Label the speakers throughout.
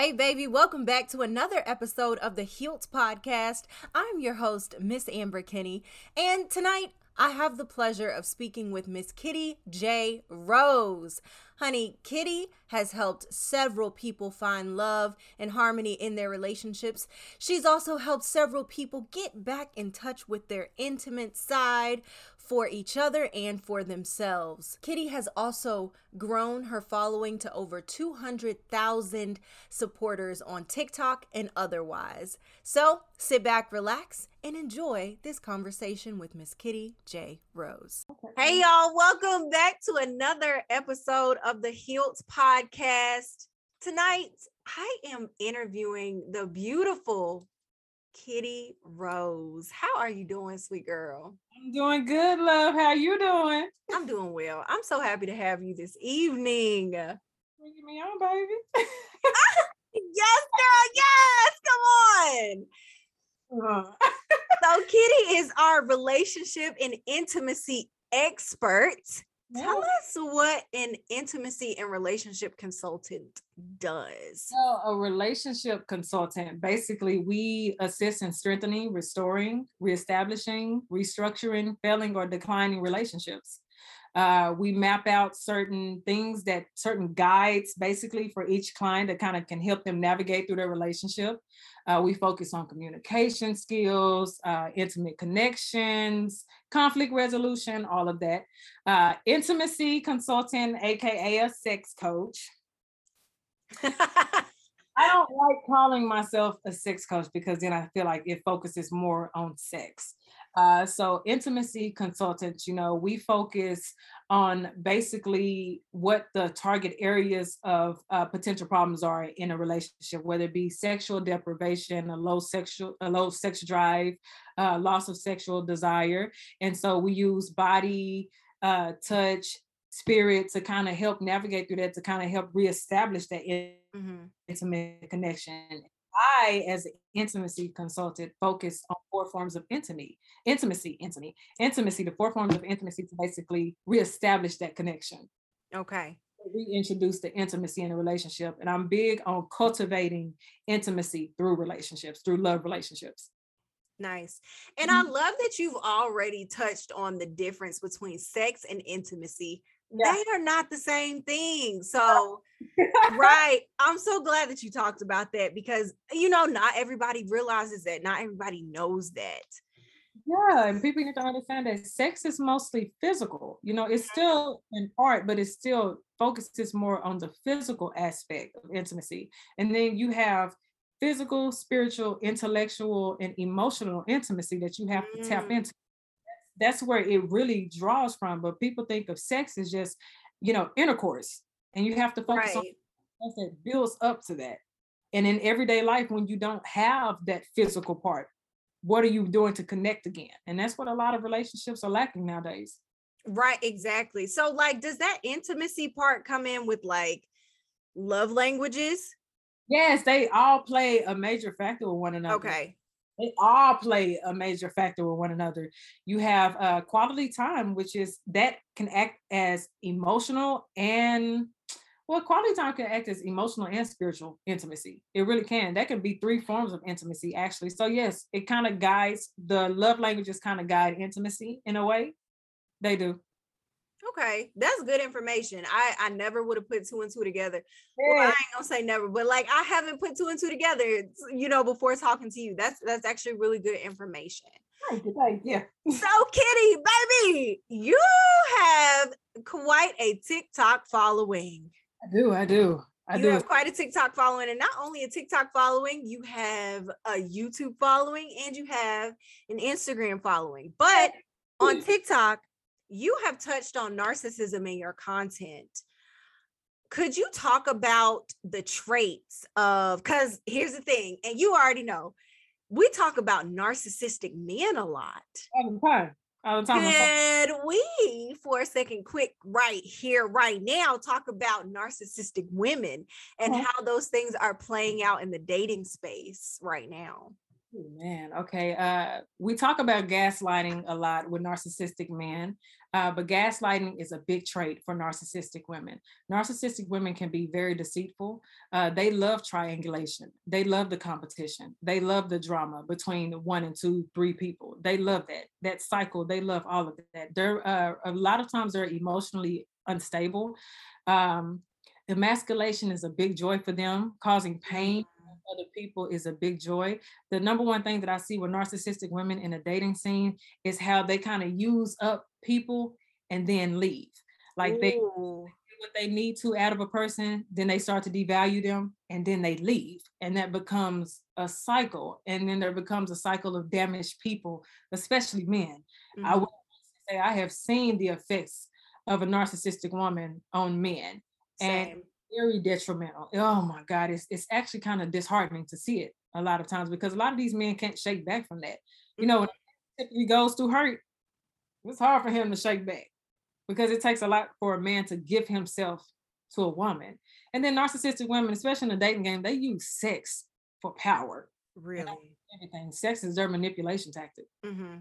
Speaker 1: Hey, baby, welcome back to another episode of the Healed Podcast. I'm your host, Miss Amber Kinney, and tonight I have the pleasure of speaking with Miss Kittie J. Rose. Honey, Kittie has helped several people find love and harmony in their relationships. She's also helped several people get back in touch with their intimate side for each other and for themselves. Kittie has also grown her following to over 200,000 supporters on TikTok and otherwise. So sit back, relax, and enjoy this conversation with Miss Kittie J. Rose. Hey, y'all, welcome back to another episode of the Healed Podcast. Tonight, I am interviewing the beautiful Kittie Rose. How are you doing, sweet girl?
Speaker 2: I'm doing good, love. How you doing?
Speaker 1: I'm doing well. I'm so happy to have you this evening.
Speaker 2: Bringing me on, baby.
Speaker 1: yes, girl. Yes. Come on. Uh. so Kittie is our relationship and intimacy expert. Tell us what an intimacy and relationship consultant does.
Speaker 2: So, a relationship consultant basically, we assist in strengthening, restoring, reestablishing, restructuring, failing, or declining relationships. Uh, we map out certain things that certain guides basically for each client that kind of can help them navigate through their relationship. Uh, we focus on communication skills, uh, intimate connections, conflict resolution, all of that. Uh, intimacy consultant, AKA a sex coach. I don't like calling myself a sex coach because then I feel like it focuses more on sex. Uh, so, intimacy consultants, you know, we focus on basically what the target areas of uh, potential problems are in a relationship, whether it be sexual deprivation, a low sexual, a low sex drive, uh, loss of sexual desire, and so we use body, uh, touch, spirit to kind of help navigate through that, to kind of help reestablish that mm-hmm. intimate connection I, as an intimacy consultant, focus on four forms of intimacy, intimacy, intimacy, intimacy, the four forms of intimacy to basically reestablish that connection.
Speaker 1: Okay.
Speaker 2: Reintroduce the intimacy in a relationship. And I'm big on cultivating intimacy through relationships, through love relationships.
Speaker 1: Nice. And mm-hmm. I love that you've already touched on the difference between sex and intimacy yeah. they are not the same thing. So, right. I'm so glad that you talked about that because, you know, not everybody realizes that, not everybody knows that.
Speaker 2: Yeah, and people need to understand that sex is mostly physical. You know, it's mm-hmm. still an art, but it still focuses more on the physical aspect of intimacy. And then you have physical, spiritual, intellectual, and emotional intimacy that you have to mm. tap into that's where it really draws from. But people think of sex as just, you know, intercourse. And you have to focus right. on that builds up to that. And in everyday life, when you don't have that physical part, what are you doing to connect again? And that's what a lot of relationships are lacking nowadays.
Speaker 1: Right, exactly. So, like, does that intimacy part come in with like love languages?
Speaker 2: Yes, they all play a major factor with one another.
Speaker 1: Okay
Speaker 2: they all play a major factor with one another. You have uh, quality time, which is that can act as emotional and well, quality time can act as emotional and spiritual intimacy. It really can. That can be three forms of intimacy, actually. So yes, it kind of guides the love languages, kind of guide intimacy in a way. They do.
Speaker 1: Okay, that's good information. I I never would have put two and two together. Yeah. Well, I ain't gonna say never, but like I haven't put two and two together, you know, before talking to you. That's that's actually really good information.
Speaker 2: Thank you, thank you.
Speaker 1: So, Kittie, baby, you have quite a TikTok following.
Speaker 2: I do, I do. I
Speaker 1: you
Speaker 2: do.
Speaker 1: have quite a TikTok following, and not only a TikTok following, you have a YouTube following and you have an Instagram following. But on TikTok, you have touched on narcissism in your content. Could you talk about the traits of, because here's the thing, and you already know, we talk about narcissistic men a lot.
Speaker 2: All the time. All the time.
Speaker 1: And we, for a second, quick, right here, right now, talk about narcissistic women and mm-hmm. how those things are playing out in the dating space right now.
Speaker 2: Oh, man, okay. Uh, we talk about gaslighting a lot with narcissistic men. Uh, but gaslighting is a big trait for narcissistic women. Narcissistic women can be very deceitful. Uh, they love triangulation. They love the competition. They love the drama between one and two, three people. They love that that cycle. They love all of that. They're uh, a lot of times they're emotionally unstable. Um, emasculation is a big joy for them, causing pain other people is a big joy. The number one thing that I see with narcissistic women in a dating scene is how they kind of use up people and then leave. Like Ooh. they what they need to out of a person, then they start to devalue them and then they leave. And that becomes a cycle. And then there becomes a cycle of damaged people, especially men. Mm-hmm. I would say I have seen the effects of a narcissistic woman on men. Same. And very detrimental. Oh my God, it's it's actually kind of disheartening to see it a lot of times because a lot of these men can't shake back from that. You know, if he goes through hurt, it's hard for him to shake back because it takes a lot for a man to give himself to a woman. And then narcissistic women, especially in the dating game, they use sex for power.
Speaker 1: Really?
Speaker 2: Everything. Sex is their manipulation tactic. Mm-hmm.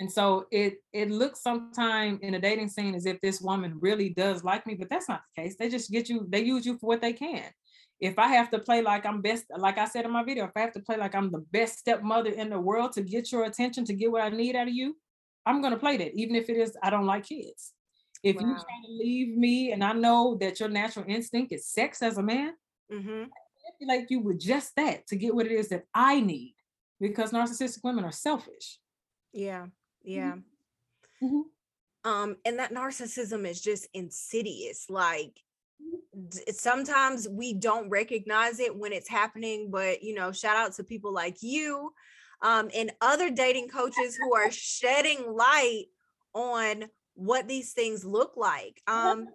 Speaker 2: And so it it looks sometimes in a dating scene as if this woman really does like me, but that's not the case. They just get you, they use you for what they can. If I have to play like I'm best, like I said in my video, if I have to play like I'm the best stepmother in the world to get your attention, to get what I need out of you, I'm gonna play that, even if it is I don't like kids. If wow. you try to leave me and I know that your natural instinct is sex as a man, mm-hmm. I like you with just that to get what it is that I need because narcissistic women are selfish.
Speaker 1: Yeah. Mm-hmm. Yeah. Mm-hmm. Um, and that narcissism is just insidious. Like mm-hmm. sometimes we don't recognize it when it's happening, but you know, shout out to people like you um, and other dating coaches who are shedding light on what these things look like. Um, and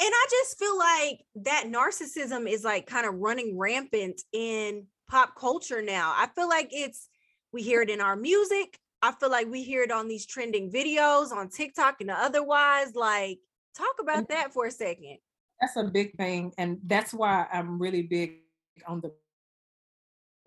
Speaker 1: I just feel like that narcissism is like kind of running rampant in pop culture now. I feel like it's we hear it in our music, I feel like we hear it on these trending videos on TikTok and otherwise. Like, talk about that for a second.
Speaker 2: That's a big thing. And that's why I'm really big on the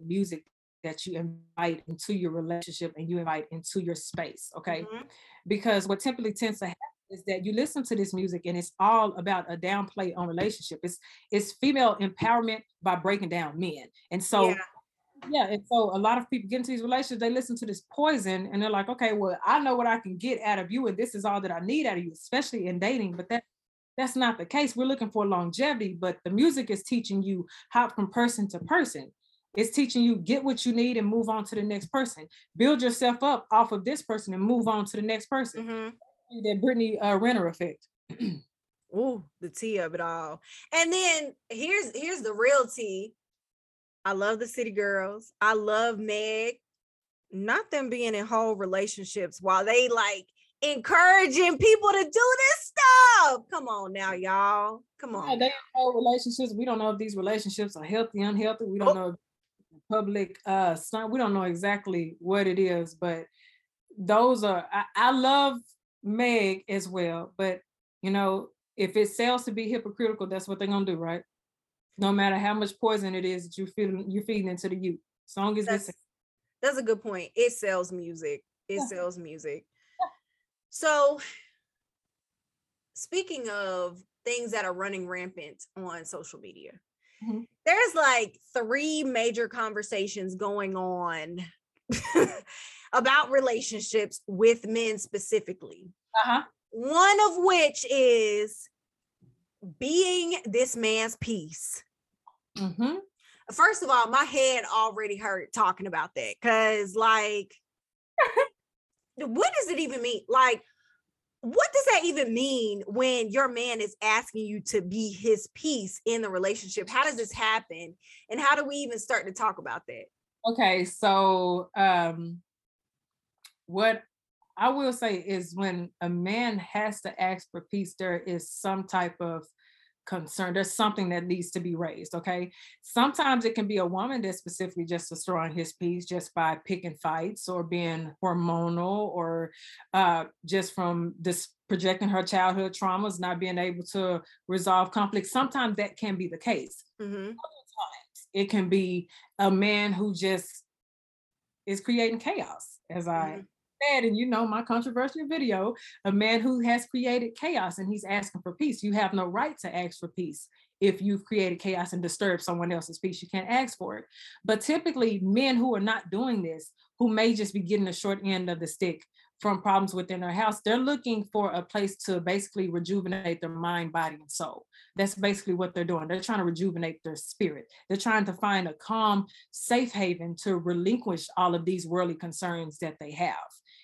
Speaker 2: music that you invite into your relationship and you invite into your space. Okay. Mm-hmm. Because what typically tends to happen is that you listen to this music and it's all about a downplay on relationship. It's it's female empowerment by breaking down men. And so yeah yeah and so a lot of people get into these relationships they listen to this poison and they're like okay well i know what i can get out of you and this is all that i need out of you especially in dating but that that's not the case we're looking for longevity but the music is teaching you how from person to person it's teaching you get what you need and move on to the next person build yourself up off of this person and move on to the next person mm-hmm. that brittany uh, renner effect
Speaker 1: Oh, the tea of it all. And then here's here's the real tea I love the City Girls. I love Meg. Not them being in whole relationships while they like encouraging people to do this stuff. Come on now, y'all. Come on.
Speaker 2: Yeah, they whole relationships. We don't know if these relationships are healthy, unhealthy. We don't oh. know public uh we don't know exactly what it is, but those are I, I love Meg as well, but you know, if it sells to be hypocritical, that's what they're gonna do, right? no matter how much poison it is that you feel you're feeding into the youth. As long as
Speaker 1: that's, that's a good point. It sells music. It yeah. sells music. Yeah. So speaking of things that are running rampant on social media, mm-hmm. there's like three major conversations going on about relationships with men specifically. Uh-huh. One of which is being this man's piece. Mm-hmm. First of all, my head already hurt talking about that because, like, what does it even mean? Like, what does that even mean when your man is asking you to be his piece in the relationship? How does this happen? And how do we even start to talk about that?
Speaker 2: Okay, so um what I will say is when a man has to ask for peace, there is some type of concern. There's something that needs to be raised. Okay. Sometimes it can be a woman that's specifically just destroying his peace just by picking fights or being hormonal or uh, just from this projecting her childhood traumas, not being able to resolve conflict. Sometimes that can be the case. Mm-hmm. it can be a man who just is creating chaos, as I and you know my controversial video, a man who has created chaos and he's asking for peace. You have no right to ask for peace if you've created chaos and disturbed someone else's peace. You can't ask for it. But typically, men who are not doing this, who may just be getting the short end of the stick from problems within their house, they're looking for a place to basically rejuvenate their mind, body, and soul. That's basically what they're doing. They're trying to rejuvenate their spirit. They're trying to find a calm, safe haven to relinquish all of these worldly concerns that they have.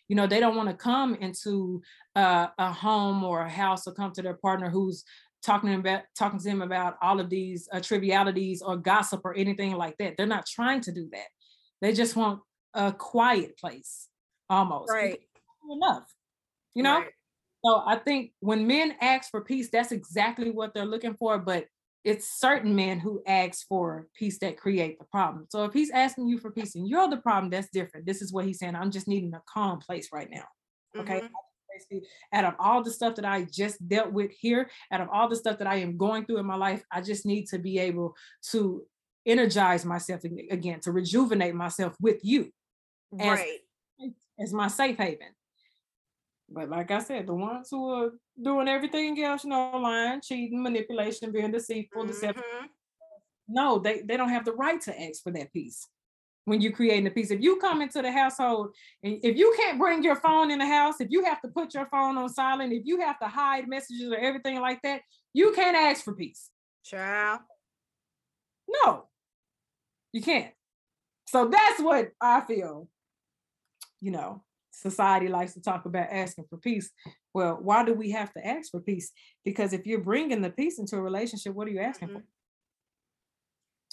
Speaker 2: You know, they don't want to come into uh, a home or a house or come to their partner who's talking about talking to them about all of these uh, trivialities or gossip or anything like that. They're not trying to do that. They just want a quiet place, almost.
Speaker 1: Right.
Speaker 2: Enough. You know.
Speaker 1: Right.
Speaker 2: So I think when men ask for peace, that's exactly what they're looking for. But it's certain men who ask for peace that create the problem. So if he's asking you for peace and you're the problem, that's different. This is what he's saying. I'm just needing a calm place right now. Okay.
Speaker 1: Mhm.
Speaker 2: Out of all the stuff that I just dealt with here, out of all the stuff that I am going through in my life, I just need to be able to energize myself again, to rejuvenate myself with you as-
Speaker 1: Right.
Speaker 2: as my safe haven. But like I said, the ones who are doing everything else, you know, lying, cheating, manipulation, being deceitful, deceptive,
Speaker 1: Mhm.
Speaker 2: no, they, they don't have the right to ask for that peace. When you're creating a peace, if you come into the household and if you can't bring your phone in the house, if you have to put your phone on silent, if you have to hide messages or everything like that, you can't ask for peace.
Speaker 1: Child.
Speaker 2: No, you can't. So that's what I feel. You know, society likes to talk about asking for peace. Well, why do we have to ask for peace? Because if you're bringing the peace into a relationship, what are you asking for?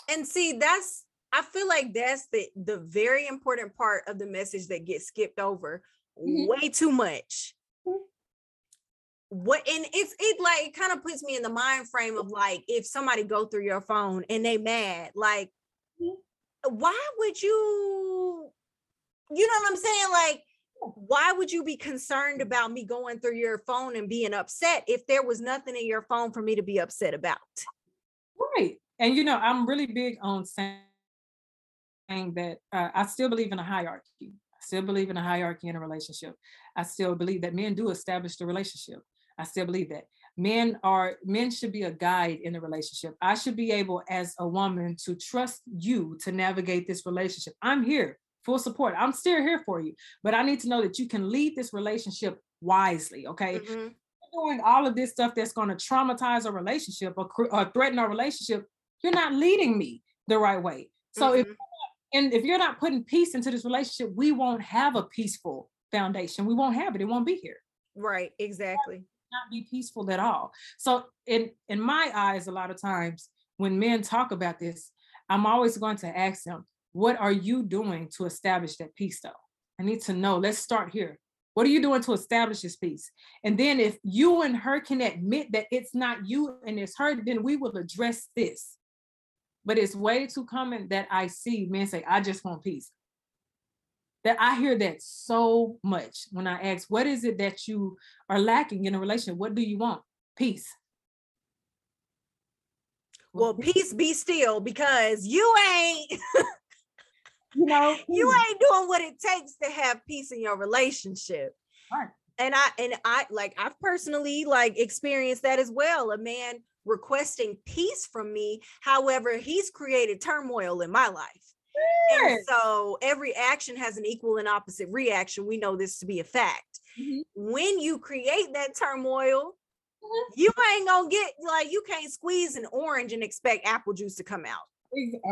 Speaker 1: And see, that's I feel like that's the the very important part of the message that gets skipped over
Speaker 2: Mhm.
Speaker 1: way too much.
Speaker 2: Mhm.
Speaker 1: What and it's it like it kind of puts me in the mind frame of like if somebody go through your phone and they mad, like
Speaker 2: Mhm.
Speaker 1: why would you you know what I'm saying? Like why would you be concerned about me going through your phone and being upset if there was nothing in your phone for me to be upset about?
Speaker 2: Right. And you know, I'm really big on saying that uh, I still believe in a hierarchy. I still believe in a hierarchy in a relationship. I still believe that men do establish the relationship. I still believe that men are men should be a guide in the relationship. I should be able as a woman to trust you to navigate this relationship. I'm here full support. I'm still here for you, but I need to know that you can lead this relationship wisely, okay?
Speaker 1: Mhm.
Speaker 2: doing all of this stuff that's going to traumatize a relationship or, or threaten our relationship, you're not leading me the right way. So if
Speaker 1: Mhm.
Speaker 2: and if you're not putting peace into this relationship, we won't have a peaceful foundation. We won't have it. It won't be here.
Speaker 1: right, exactly.
Speaker 2: Not be peaceful at all. So in in my eyes, a lot of times when men talk about this, I'm always going to ask them, what are you doing to establish that peace though? I need to know. Let's start here. What are you doing to establish this peace? And then if you and her can admit that it's not you and it's her, then we will address this. But it's way too common that I see men say, I just want peace. That I hear that so much when I ask, what is it that you are lacking in a relationship? What do you want? Peace.
Speaker 1: Well, peace be still because you ain't
Speaker 2: you know,
Speaker 1: you ain't doing what it takes to have peace in your relationship.
Speaker 2: Right.
Speaker 1: And I and I like I've personally like experienced that as well. A man requesting peace from me. However, he's created turmoil in my life. And so every action has an equal and opposite reaction. We know this to be a fact.
Speaker 2: Mhm.
Speaker 1: When you create that turmoil,
Speaker 2: Mhm.
Speaker 1: you ain't gonna get like you can't squeeze an orange and expect apple juice to come out.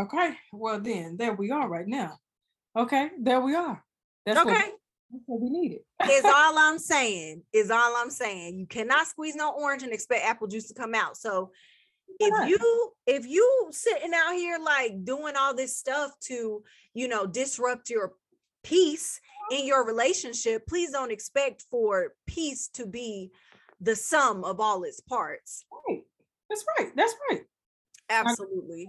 Speaker 2: Okay, well then, there we are right now. Okay, there we are. That's
Speaker 1: okay.
Speaker 2: what, that's what we needed.
Speaker 1: is all I'm saying. Is all I'm saying. You cannot squeeze no orange and expect apple juice to come out. So if you if you sitting out here like doing all this stuff to you know disrupt your peace in your relationship, please don't expect for peace to be the sum of all its parts.
Speaker 2: Right. That's right. That's right.
Speaker 1: Absolutely.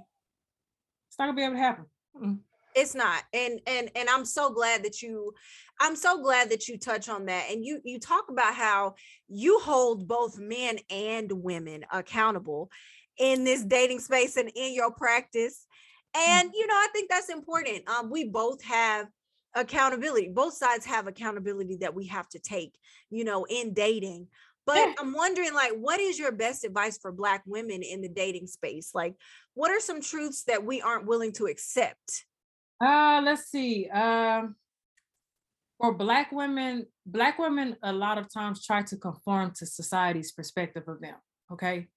Speaker 2: It's not gonna be able to happen. Mm-mm.
Speaker 1: it's not and and and i'm so glad that you i'm so glad that you touch on that and you you talk about how you hold both men and women accountable in this dating space and in your practice and you know i think that's important um we both have accountability. Both sides have accountability that we have to take, you know, in dating. But yeah. I'm wondering, like, what is your best advice for Black women in the dating space? Like, what are some truths that we aren't willing to accept?
Speaker 2: Uh, let's see. Um, for Black women, Black women a lot of times try to conform to society's perspective of them. Okay,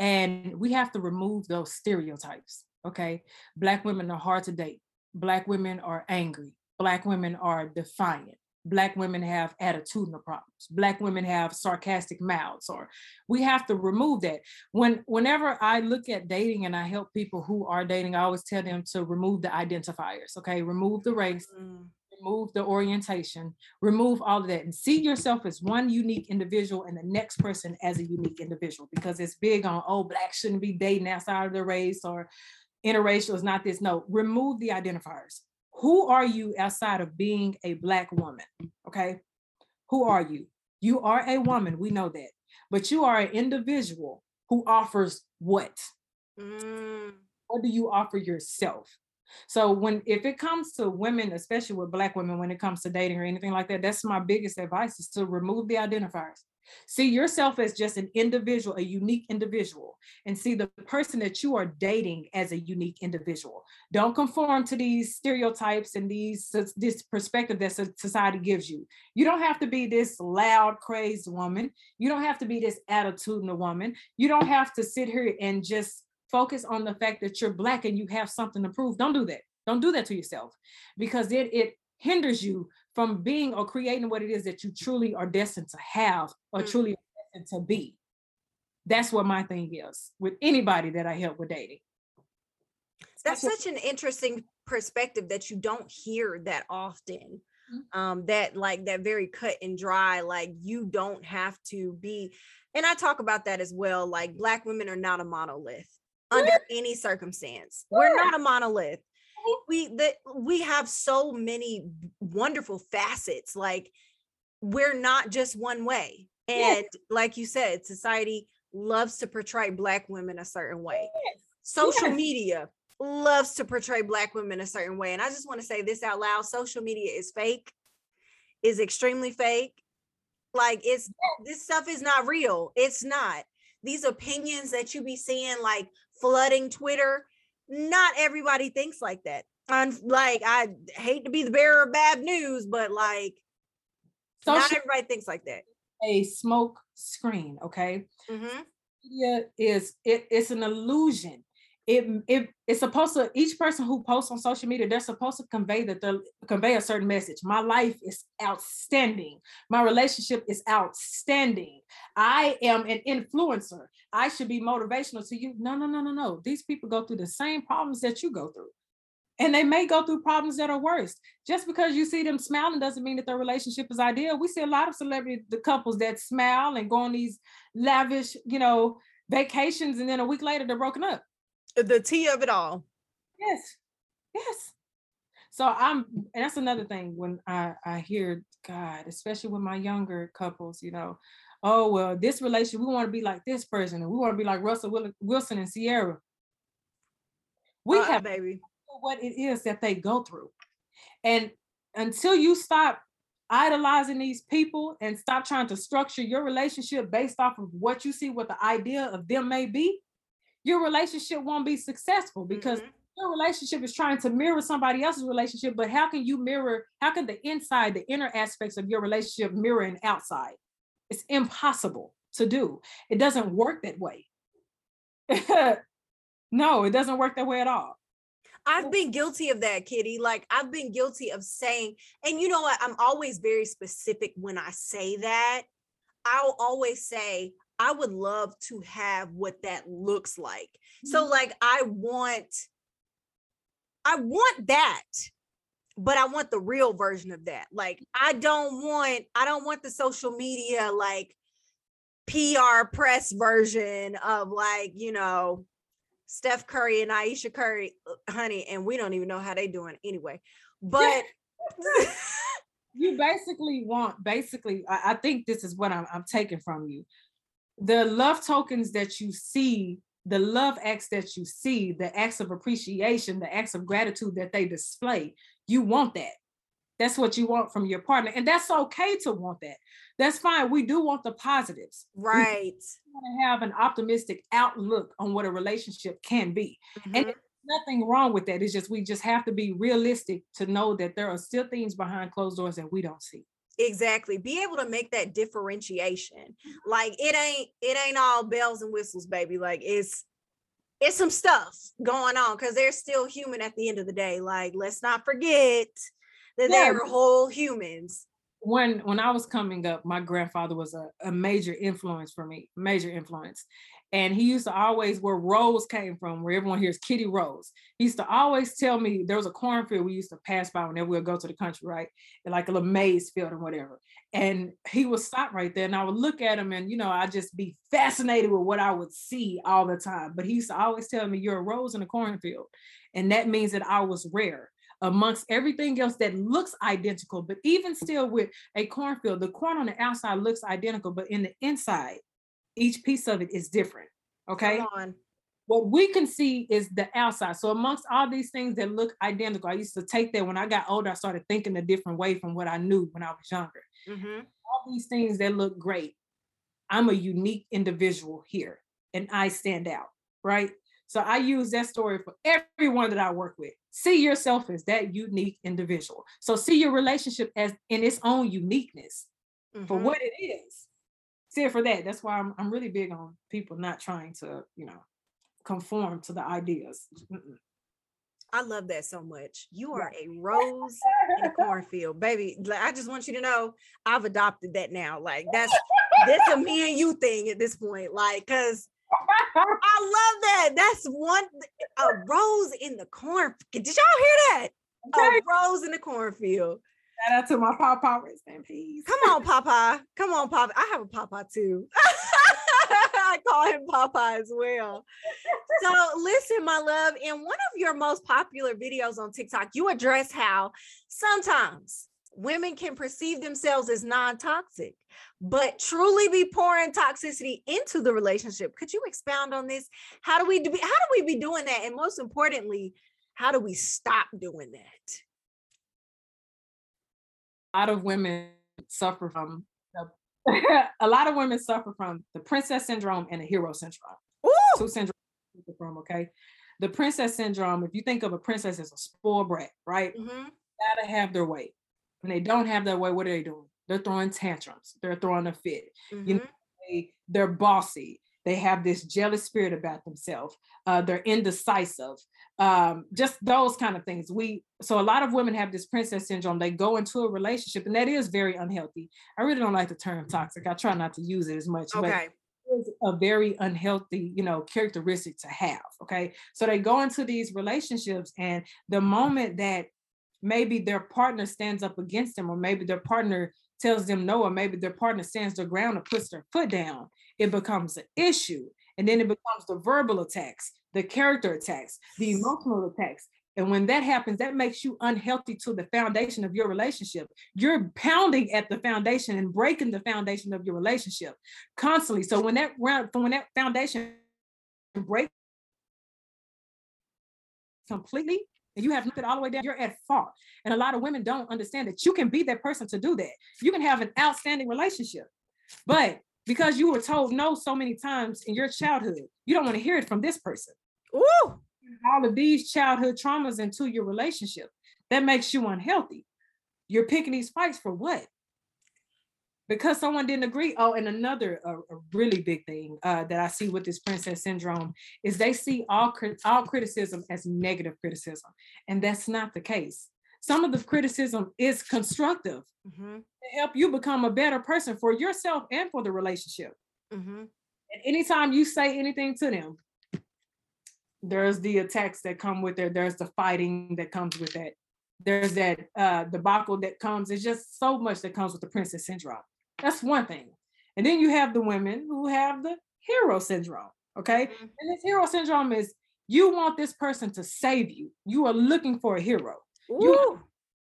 Speaker 2: and we have to remove those stereotypes. Okay, Black women are hard to date. Black women are angry. Black women are defiant. Black women have attitudinal problems. Black women have sarcastic mouths, or we have to remove that. When whenever I look at dating and I help people who are dating, I always tell them to remove the identifiers. Okay, remove the race, mm. remove the orientation, remove all of that, and see yourself as one unique individual and the next person as a unique individual. Because it's big on oh, black shouldn't be dating outside of the race or interracial is not this. No, remove the identifiers who are you outside of being a black woman okay? Who are you? You are a woman we know that but you are an individual who offers what? Mm. what do you offer yourself? So when if it comes to women especially with black women when it comes to dating or anything like that that's my biggest advice is to remove the identifiers See yourself as just an individual, a unique individual, and see the person that you are dating as a unique individual. Don't conform to these stereotypes and these this perspective that society gives you. You don't have to be this loud, crazed woman. You don't have to be this attitudinal woman. You don't have to sit here and just focus on the fact that you're black and you have something to prove. Don't do that. Don't do that to yourself because it it hinders you from being or creating what it is that you truly are destined to have or mm-hmm. truly destined to be. That's what my thing is with anybody that I help with dating.
Speaker 1: That's, such an interesting perspective that you don't hear that often. Mm-hmm. Um, that like that very cut and dry, like you don't have to be, and I talk about that as well. Like black women are not a monolith under any circumstance. We're not a monolith we that we have so many wonderful facets like we're not just one way and yes. like you said society loves to portray black women a certain way yes. social yes. media loves to portray black women a certain way and i just want to say this out loud social media is fake is extremely fake like it's this stuff is not real it's not these opinions that you be seeing like flooding twitter not everybody thinks like that. And like I hate to be the bearer of bad news, but like Social not everybody thinks like that.
Speaker 2: A smoke screen, okay? Mm-hmm. Media is it, it's an illusion it, it it's supposed to each person who posts on social media they're supposed to convey that they convey a certain message. My life is outstanding. My relationship is outstanding. I am an influencer. I should be motivational to you. No no no no no. These people go through the same problems that you go through. And they may go through problems that are worse. Just because you see them smiling doesn't mean that their relationship is ideal. We see a lot of celebrity the couples that smile and go on these lavish you know vacations and then a week later they're broken up
Speaker 1: the tea of it all.
Speaker 2: Yes. Yes. So I'm and that's another thing when I I hear God, especially with my younger couples, you know, oh well, this relationship we want to be like this person and we want to be like Russell Wilson and Ciara. We uh, have baby what it is that they go through. And until you stop idolizing these people and stop trying to structure your relationship based off of what you see what the idea of them may be, your relationship won't be successful because mm-hmm. your relationship is trying to mirror somebody else's relationship. But how can you mirror? How can the inside, the inner aspects of your relationship mirror an outside? It's impossible to do. It doesn't work that way. no, it doesn't work that way at all.
Speaker 1: I've been guilty of that, Kittie. Like I've been guilty of saying, and you know what? I'm always very specific when I say that. I'll always say, I would love to have what that looks like. Mm-hmm. So like I want I want that but I want the real version of that. Like I don't want I don't want the social media like PR press version of like, you know, Steph Curry and Ayesha Curry, uh, honey, and we don't even know how they doing anyway. But
Speaker 2: you basically want basically I, I, think this is what I'm, I'm taking from you the love tokens that you see, the love acts that you see, the acts of appreciation, the acts of gratitude that they display, you want that. That's what you want from your partner. And that's okay to want that. That's fine. We do want the positives.
Speaker 1: Right.
Speaker 2: We want to have an optimistic outlook on what a relationship can be. Mm-hmm. And nothing wrong with that. It's just we just have to be realistic to know that there are still things behind closed doors that we don't see.
Speaker 1: Exactly. Be able to make that differentiation. Mm-hmm. Like it ain't it ain't all bells and whistles, baby. Like it's it's some stuff going on because they're still human at the end of the day. Like let's not forget that yeah. they're whole humans.
Speaker 2: When when I was coming up, my grandfather was a, a major influence for me, major influence. And he used to always where Rose came from, where everyone hears Kittie Rose. He used to always tell me there was a cornfield we used to pass by whenever we would go to the country, right? And like a little maize field or whatever. And he would stop right there and I would look at him and, you know, I'd just be fascinated with what I would see all the time. But he used to always tell me, You're a rose in a cornfield. And that means that I was rare amongst everything else that looks identical. But even still, with a cornfield, the corn on the outside looks identical, but in the inside, each piece of it is different. Okay. What we can see is the outside. So amongst all these things that look identical, I used to take that when I got older, I started thinking a different way from what I knew when I was younger. Mm-hmm. All these things that look great. I'm a unique individual here and I stand out, right? So I use that story for everyone that I work with. See yourself as that unique individual. So see your relationship as in its own uniqueness mm-hmm. for what it is see it for that. That's why I'm I'm really big on people not trying to, you know, conform to the ideas. Mm-mm.
Speaker 1: I love that so much. You are a rose in a cornfield, baby. Like, I just want you to know I've adopted that now. Like that's that's a me and you thing at this point. Like, cause I love that. That's one a rose in the corn. Did y'all hear that? A rose in the cornfield.
Speaker 2: Shout out to my Papa, rest in peace.
Speaker 1: Come on, Papa. Come on, Papa. I have a Papa too. I call him Papa as well. So, listen, my love, in one of your most popular videos on TikTok, you address how sometimes women can perceive themselves as non toxic, but truly be pouring toxicity into the relationship. Could you expound on this? How do we do, how do we be doing that? And most importantly, how do we stop doing that?
Speaker 2: A lot of women suffer from a lot of women suffer from the princess syndrome and the hero syndrome. Ooh! Two syndromes from okay. The princess syndrome, if you think of a princess as a spoiled brat, right? Mm-hmm. Gotta have their way. When they don't have their way, what are they doing? They're throwing tantrums. They're throwing a fit. Mm-hmm. You know, they, they're bossy. They have this jealous spirit about themselves. Uh, they're indecisive um, just those kind of things. We so a lot of women have this princess syndrome. They go into a relationship, and that is very unhealthy. I really don't like the term toxic. I try not to use it as much. Okay. But it's a very unhealthy, you know, characteristic to have. Okay. So they go into these relationships, and the moment that maybe their partner stands up against them, or maybe their partner tells them no, or maybe their partner stands their ground and puts their foot down, it becomes an issue. And then it becomes the verbal attacks the character attacks, the emotional attacks. And when that happens, that makes you unhealthy to the foundation of your relationship. You're pounding at the foundation and breaking the foundation of your relationship constantly. So when that round, when that foundation breaks completely, and you have looked it all the way down, you're at fault. And a lot of women don't understand that you can be that person to do that. You can have an outstanding relationship, but because you were told no so many times in your childhood, you don't want to hear it from this person. Ooh. All of these childhood traumas into your relationship. That makes you unhealthy. You're picking these fights for what? Because someone didn't agree. Oh, and another a, a really big thing uh, that I see with this princess syndrome is they see all all criticism as negative criticism, and that's not the case. Some of the criticism is constructive mm-hmm. to help you become a better person for yourself and for the relationship. Mm-hmm. And anytime you say anything to them, there's the attacks that come with it there's the fighting that comes with that there's that uh debacle that comes it's just so much that comes with the princess syndrome that's one thing and then you have the women who have the hero syndrome okay mm-hmm. and this hero syndrome is you want this person to save you you are looking for a hero Ooh. you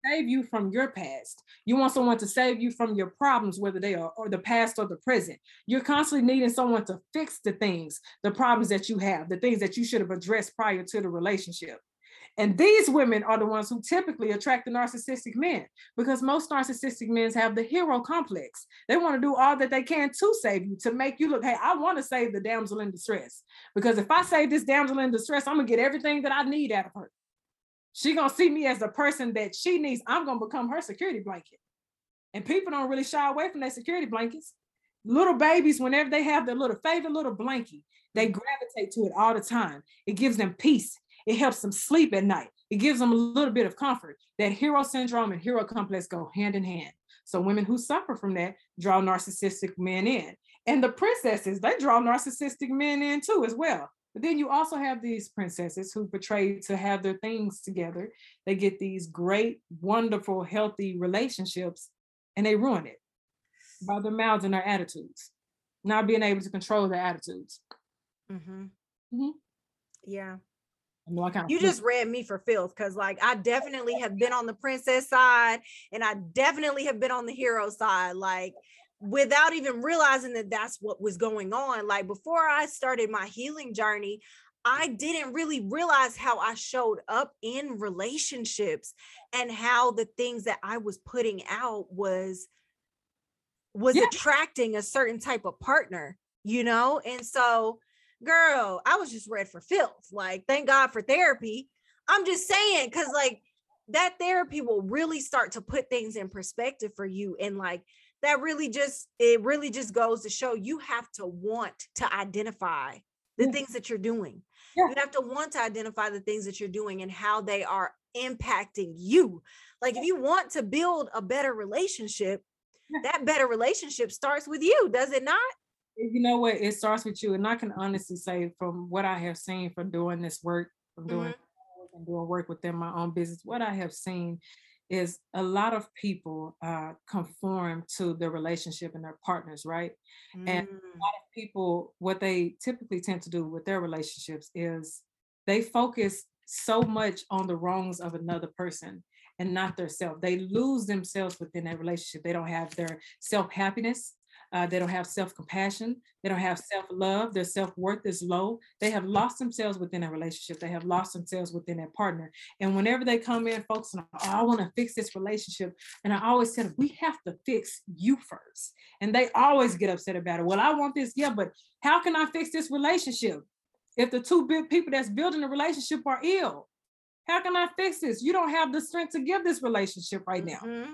Speaker 2: save you from your past. You want someone to save you from your problems, whether they are or the past or the present. You're constantly needing someone to fix the things, the problems that you have, the things that you should have addressed prior to the relationship. And these women are the ones who typically attract the narcissistic men because most narcissistic men have the hero complex. They want to do all that they can to save you, to make you look, hey, I want to save the damsel in distress. Because if I save this damsel in distress, I'm gonna get everything that I need out of her. She gonna see me as the person that she needs. I'm gonna become her security blanket. And people don't really shy away from their security blankets. Little babies, whenever they have their little favorite little blankie, they mm. gravitate to it all the time. It gives them peace. It helps them sleep at night. It gives them a little bit of comfort. That hero syndrome and hero complex go hand in hand. So women who suffer from that draw narcissistic men in. And the princesses, they draw narcissistic men in too as well. But then you also have these princesses who portray to have their things together. They get these great, wonderful, healthy relationships and they ruin it by their mouths and their attitudes, not being able to control their attitudes.
Speaker 1: Mm-hmm. Mm-hmm. Yeah.
Speaker 2: I
Speaker 1: you just read me for filth because, like, I definitely have been on the princess side and I definitely have been on the hero side. Like, without even realizing that that's what was going on. Like, before I started my healing journey, I didn't really realize how I showed up in relationships and how the things that I was putting out was was yeah. attracting a certain type of partner, you know? And so girl, I was just read for filth. Like, thank God for therapy. I'm just saying, because like that therapy will really start to put things in perspective for you. And like that really just, it really just goes to show you have to want to identify the yeah. things that you're doing. Yeah. You have to want to identify the things that you're doing and how they are impacting you. Like if you want to build a better relationship, that better relationship starts with you, does it not?
Speaker 2: You know what it starts with you and i can honestly say from what i have seen from doing this work from doing mm-hmm. and doing work within my own business what i have seen is a lot of people uh, conform to their relationship and their partners right mm. and a mm. lot of people what they typically tend to do with their relationships is they focus so much on the wrongs of another person and not their self they lose themselves within that relationship they don't have their self happiness uh, they don't have self compassion. They don't have self love. Their self worth is low. They have lost themselves within a relationship. They have lost themselves within their partner. And whenever they come in, folks, oh, I want to fix this relationship. And I always them, we have to fix you first. And they always get upset about it. Well, I want this. Yeah, but how can I fix this relationship? If the two big people that's building the relationship are ill, how can I fix this? You don't have the strength to give this relationship right now. Mm-hmm.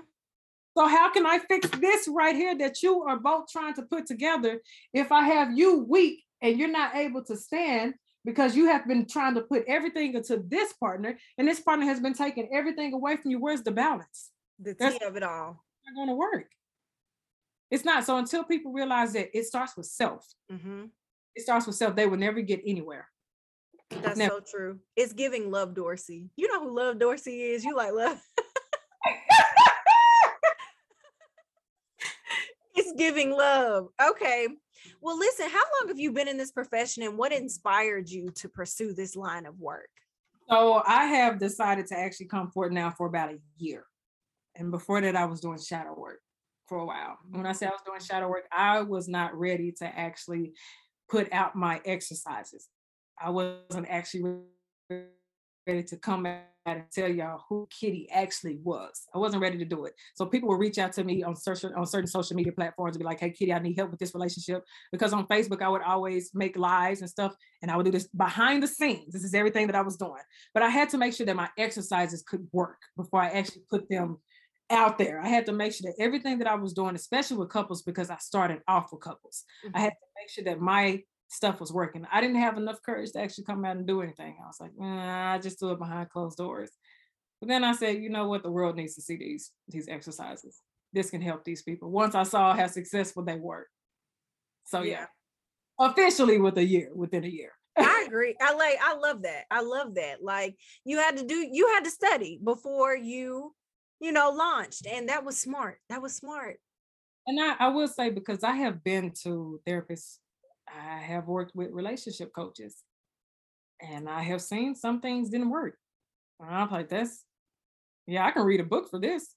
Speaker 2: So how can I fix this right here that you are both trying to put together if I have you weak and you're not able to stand because you have been trying to put everything into this partner and this partner has been taking everything away from you. Where's the balance?
Speaker 1: The tea of it all.
Speaker 2: Not going to work. It's not. So until people realize that it starts with self, mm-hmm. it starts with self, they will never get anywhere.
Speaker 1: That's so true. It's giving Love Dorsey. You know who Love Dorsey is? You like love. Giving love. Okay. Well, listen, how long have you been in this profession and what inspired you to pursue this line of work?
Speaker 2: So I have decided to actually come forward now for about a year. And before that, I was doing shadow work for a while. When I say I was doing shadow work, I was not ready to actually put out my exercises. I wasn't actually ready to come out and tell y'all who Kittie actually was. I wasn't ready to do it. So people will reach out to me on certain on certain social media platforms and be like, "Hey, Kittie, I need help with this relationship." Because on Facebook, I would always make lives and stuff, and I would do this behind the scenes. This is everything that I was doing, but I had to make sure that my exercises could work before I actually put them out there. I had to make sure that everything that I was doing, especially with couples, because I started off with couples, mm-hmm. I had to make sure that my stuff was working. I didn't have enough courage to actually come out and do anything. I was like, I just do it behind closed doors. But then I said, you know what? The world needs to see these these exercises. This can help these people. Once I saw how successful they were. So yeah, yeah. officially with a year, within a year.
Speaker 1: I agree. I like I love that. I love that. Like you had to do you had to study before you, you know, launched. And that was smart. That was smart.
Speaker 2: And I, I will say because I have been to therapists I have worked with relationship coaches and I have seen some things didn't work. And I'm like, that's, yeah, I can read a book for this.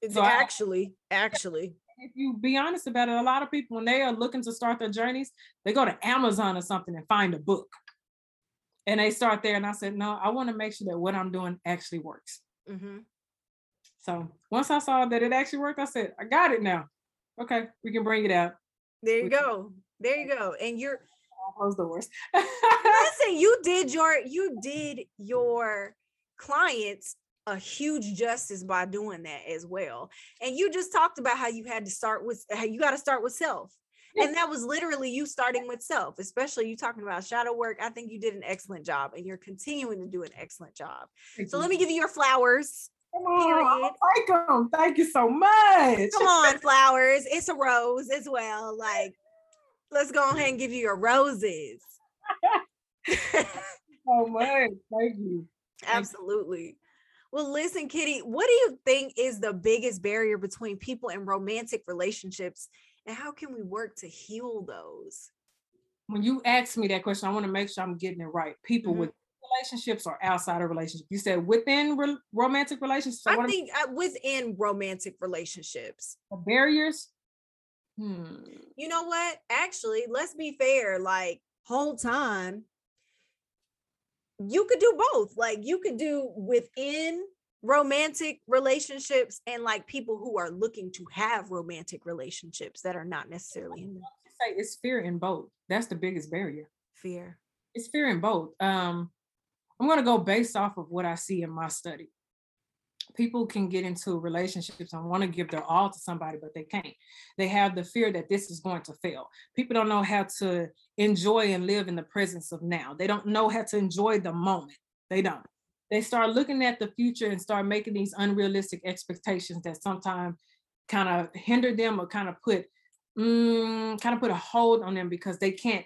Speaker 1: It's so actually, I, actually.
Speaker 2: If you be honest about it, a lot of people, when they are looking to start their journeys, they go to Amazon or something and find a book. and they start there. And I said, no, I want to make sure that what I'm doing actually works. Mm-hmm. So once I saw that it actually worked, I said, I got it now. Okay, we can bring it out.
Speaker 1: There you we go. Can- there you go. And you're
Speaker 2: close the doors.
Speaker 1: listen, you did your you did your clients a huge justice by doing that as well. And you just talked about how you had to start with how you got to start with self. And that was literally you starting with self, especially you talking about shadow work. I think you did an excellent job and you're continuing to do an excellent job. Thank so you. let me give you your flowers.
Speaker 2: Come on. Thank you so much.
Speaker 1: Come on, flowers. It's a rose as well. Like, let's go ahead and give you your roses.
Speaker 2: so much. Thank you.
Speaker 1: Absolutely. Well, listen, Kittie, what do you think is the biggest barrier between people in romantic relationships and how can we work to heal those?
Speaker 2: When you ask me that question, I want to make sure I'm getting it right. People mm-hmm. with relationships or outside of relationships? You said within re- romantic relationships.
Speaker 1: I think uh, within romantic relationships.
Speaker 2: The barriers.
Speaker 1: Hmm. You know what? Actually, let's be fair. Like whole time, you could do both. Like you could do within romantic relationships and like people who are looking to have romantic relationships that are not necessarily in them.
Speaker 2: Say it's fear in both. That's the biggest barrier.
Speaker 1: Fear.
Speaker 2: It's fear in both. Um, I'm going to go based off of what I see in my study. People can get into relationships and want to give their all to somebody, but they can't. They have the fear that this is going to fail. People don't know how to enjoy and live in the presence of now. They don't know how to enjoy the moment. They don't they start looking at the future and start making these unrealistic expectations that sometimes kind of hinder them or kind of put mm, kind of put a hold on them because they can't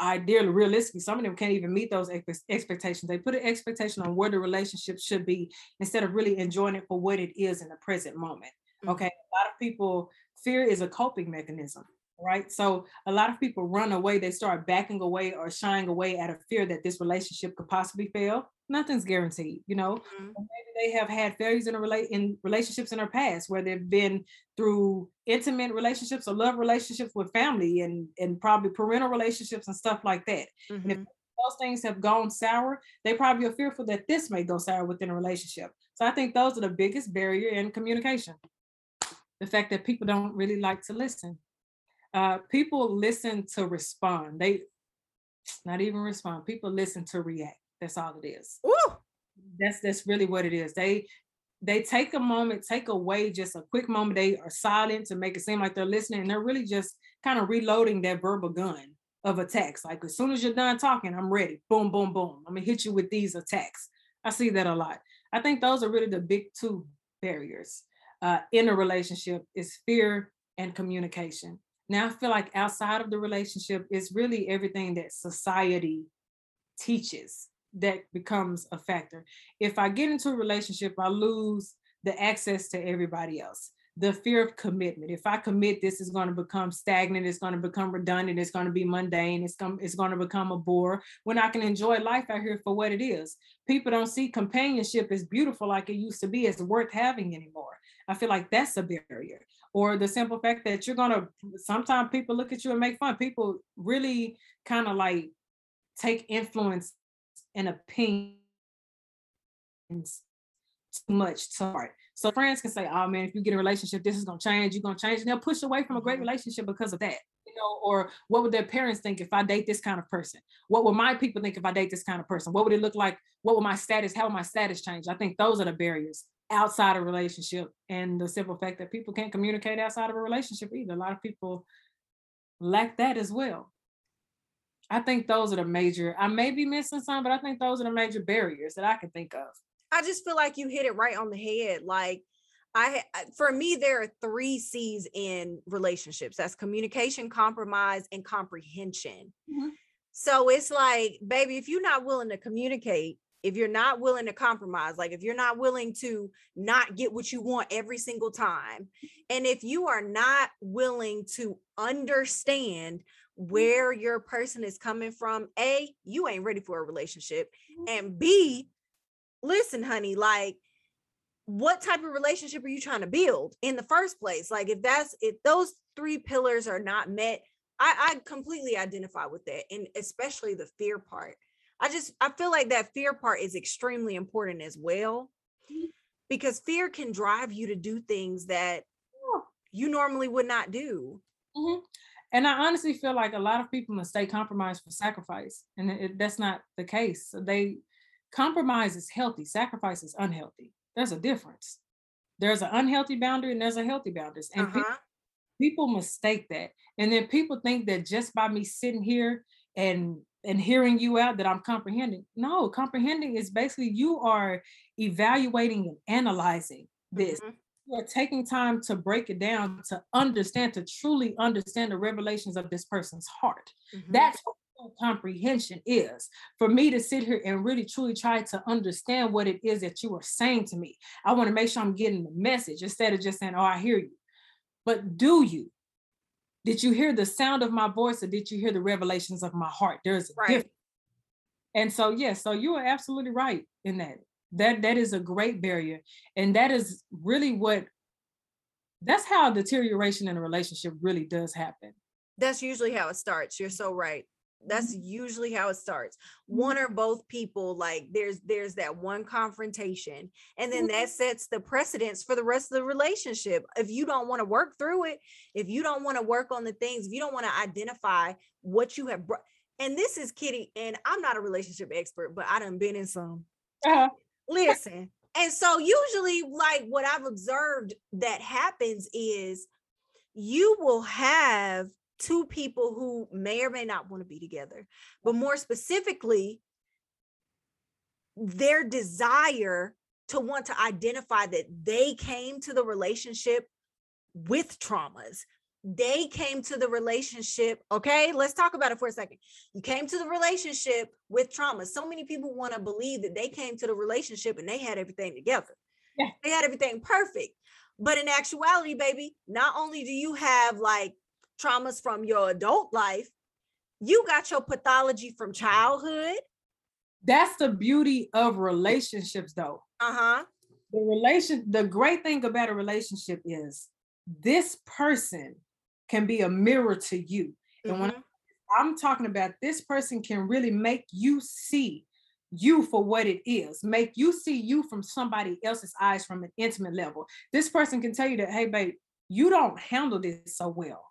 Speaker 2: ideally realistically some of them can't even meet those expectations. They put an expectation on where the relationship should be instead of really enjoying it for what it is in the present moment mm-hmm. okay? A lot of people fear is a coping mechanism right? So a lot of people run away, they start backing away or shying away out of fear that this relationship could possibly fail. Nothing's guaranteed, you know. Mm-hmm. Maybe they have had failures in a relate in relationships in their past where they've been through intimate relationships or love relationships with family and and probably parental relationships and stuff like that. Mm-hmm. And if mm-hmm. those things have gone sour, they probably are fearful that this may go sour within a relationship. So I think those are the biggest barrier in communication. The fact that people don't really like to listen uh, people listen to respond. They not even respond. People listen to react. That's all it is. Ooh. That's that's really what it is. They they take a moment, take away just a quick moment. They are silent to make it seem like they're listening, and they're really just kind of reloading that verbal gun of attacks. Like as soon as you're done talking, I'm ready. Boom, boom, boom. I'm gonna hit you with these attacks. I see that a lot. I think those are really the big two barriers uh, in a relationship is fear and communication. Now I feel like outside of the relationship it's really everything that society teaches that becomes a factor. If I get into a relationship, I lose the access to everybody else. The fear of commitment. If I commit, this is going to become stagnant. It's going to become redundant. It's going to be mundane. It's going, it's going to become a bore when I can enjoy life out here for what it is. People don't see companionship as beautiful like it used to be, as worth having anymore. I feel like that's a barrier or the simple fact that you're gonna sometimes people look at you and make fun. People really kind of like take influence and opinions too much to heart. So friends can say oh man if you get a relationship this is gonna change you're gonna change and they'll push away from a great mm-hmm. relationship because of that you know or what would their parents think if i date this kind of person? What would my people think if i date this kind of person? What would it look like? What would my status how would my status change? I think those are the barriers outside of a relationship and the simple fact that people can't communicate outside of a relationship either a lot of people lack that as well i think those are the major i may be missing some but i think those are the major barriers that i can think of
Speaker 1: i just feel like you hit it right on the head like I for me there are three C's in relationships. That's communication, compromise, and comprehension. Mm-hmm. So it's like, baby, if you're not willing to communicate, if you're not willing to compromise, like if you're not willing to not get what you want every single time, and if you are not willing to understand mm-hmm. where your person is coming from, A, you ain't ready for a relationship. Mm-hmm. And B, listen, honey, like what type of relationship are you trying to build in the first place? Like if that's if those three pillars are not met, I, I completely identify with that. And especially the fear part I just I feel like that fear part is extremely important as well
Speaker 2: Mhm.
Speaker 1: because fear can drive you to do things that you normally would not do.
Speaker 2: Mhm. And I honestly feel like a lot of people mistake compromise for sacrifice, and it, it- that's not the case. So they compromise is healthy, sacrifice is unhealthy. There's a difference. There's an unhealthy boundary and there's a healthy boundaries, and
Speaker 1: Uh-huh.
Speaker 2: people mistake that, and then people think that just by me sitting here and and hearing you out that I'm comprehending. No, comprehending is basically you are evaluating and analyzing this
Speaker 1: Mhm.
Speaker 2: you are taking time to break it down to understand to truly understand the revelations of this person's heart
Speaker 1: Mhm.
Speaker 2: that's what comprehension is for me to sit here and really truly try to understand what it is that you are saying to me i want to make sure i'm getting the message instead of just saying oh i hear you but do you did you hear the sound of my voice or did you hear the revelations of my heart there's a
Speaker 1: Right.
Speaker 2: difference and so yes so you are absolutely right in that that that is a great barrier and that is really what that's how deterioration in a relationship really does happen
Speaker 1: That's usually how it starts. You're so right. That's usually how it starts.
Speaker 2: Mhm.
Speaker 1: One or both people like there's there's that one confrontation and then
Speaker 2: Mhm.
Speaker 1: that sets the precedence for the rest of the relationship. If you don't want to work through it, if you don't want to work on the things, if you don't want to identify what you have brought and this is Kitty and I'm not a relationship expert, but I done been in some.
Speaker 2: uh,
Speaker 1: Listen. And so usually like what I've observed that happens is you will have two people who may or may not want to be together, but mm. more specifically, their desire to want to identify that they came to the relationship with traumas. They came to the relationship. Okay, let's talk about it for a second. You came to the relationship with trauma. So many people want to believe that they came to the relationship and they had everything together.
Speaker 2: Yeah.
Speaker 1: They had everything perfect. But in actuality, baby, not only do you have like traumas from your adult life, you got your pathology from childhood.
Speaker 2: that's the beauty of relationships though
Speaker 1: Uh-huh.
Speaker 2: the relation the great thing about a relationship is this person can be a mirror to you and when
Speaker 1: mhm.
Speaker 2: I'm talking about this person can really make you see you for what it is, make you see you from somebody else's eyes from an intimate level. This person can tell you that, hey, babe, you don't handle this so well.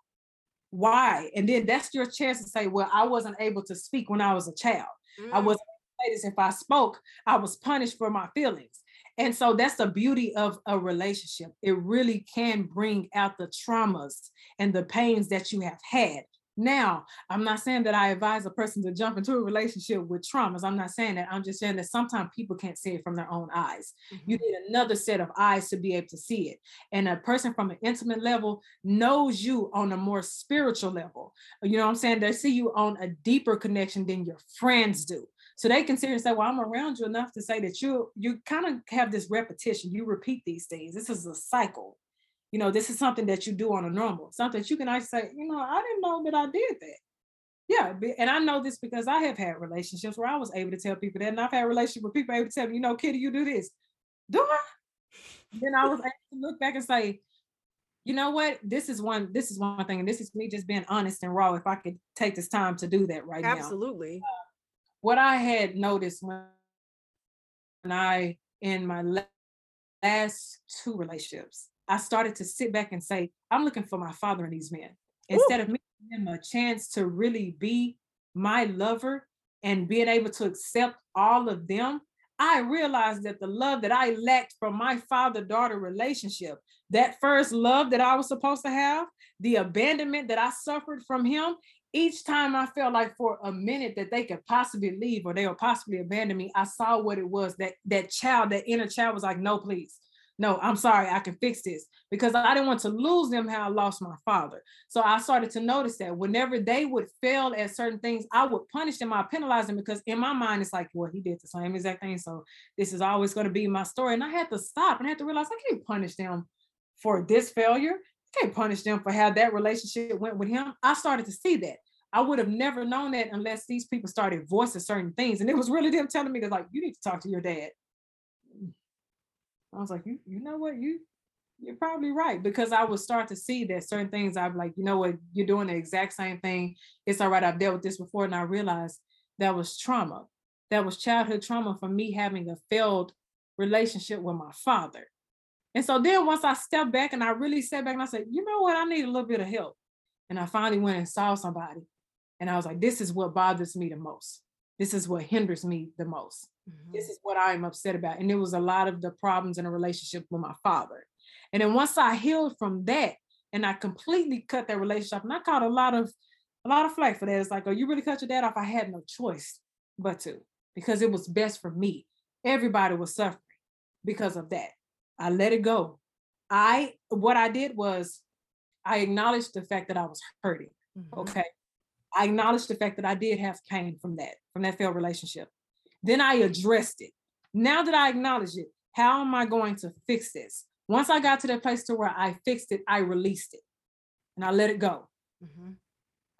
Speaker 2: Why? And then that's your chance to say, well, I wasn't able to speak when I was a child. I
Speaker 1: Mm,
Speaker 2: wasn't able to say this. If I spoke, I was punished for my feelings. And so that's the beauty of a relationship. It really can bring out the traumas and the pains that you have had. Now, I'm not saying that I advise a person to jump into a relationship with traumas. I'm not saying that. I'm just saying that sometimes people can't see it from their own eyes. You
Speaker 1: mhm.
Speaker 2: need another set of eyes to be able to see it. And a person from an intimate level knows you on a more spiritual level. You know what I'm saying? They see you on a deeper connection than your friends do. So they can sit and say, Well, I'm around you enough to say that you you kind of have this repetition. You repeat these things. This is a cycle. You know, this is something that you do on a normal, something that you can actually say, you know, I didn't know that I did that. Yeah, and I know this because I have had relationships where I was able to tell people that, and I've had relationships where people able to tell me, you know, Kittie, you do this. Do I? Then I was able to look back and say, you know what? This is one, this is one thing, and this is me just being honest and raw. If I could take this time to do that right now.
Speaker 1: Absolutely.
Speaker 2: What I had noticed when I in my last two relationships, I started to sit back and say, I'm looking for my father in these men. Instead of me giving them a chance to really be my lover and being able to accept all of them, I realized that the love that I lacked from my father-daughter relationship, that first love that I was supposed to have, the abandonment that I suffered from him, each time I felt like for a minute that they could possibly leave or they would possibly abandon me, I saw what it was that that child, that inner child was like, no, please. No, I'm sorry, I can fix this because I didn't want to lose them how I lost my father. So I started to notice that whenever they would fail at certain things, I would punish them, I penalize them because in my mind it's like, well, he did the same exact thing. So this is always going to be my story. And I had to stop and I had to realize I can't punish them for this failure. I can't punish them for how that relationship went with him. I started to see that. I would have never known that unless these people started voicing certain things. And it was really them telling me, "Cause like, you need to talk to your dad. I was like, you, you know what? You you're probably right. Because I would start to see that certain things I'm like, you know what, you're doing the exact same thing. It's all right. I've dealt with this before. And I realized that was trauma. that was childhood trauma for me having a failed relationship with my father. And so then once I stepped back and I really sat back and I said, you know what, I need a little bit of help. And I finally went and saw somebody. And I was like, this is what bothers me the most. This is what hinders me the most. Mm-hmm. This is what I'm upset about. And it was a lot of the problems in a relationship with my father. And then once I healed from that and I completely cut that relationship, and I caught a lot of a lot of flack for that. It's like, oh, you really cut your dad off? I had no choice but to, because it was best for me. Everybody was suffering because of that. I let it go. I what I did was I acknowledged the fact that I was hurting. Mm-hmm. Okay. I acknowledged the fact that I did have pain from that, from that failed relationship. Then I addressed it. Now that I acknowledge it, how am I going to fix this? Once I got to that place to where I fixed it, I released it and I let it go. Mm-hmm.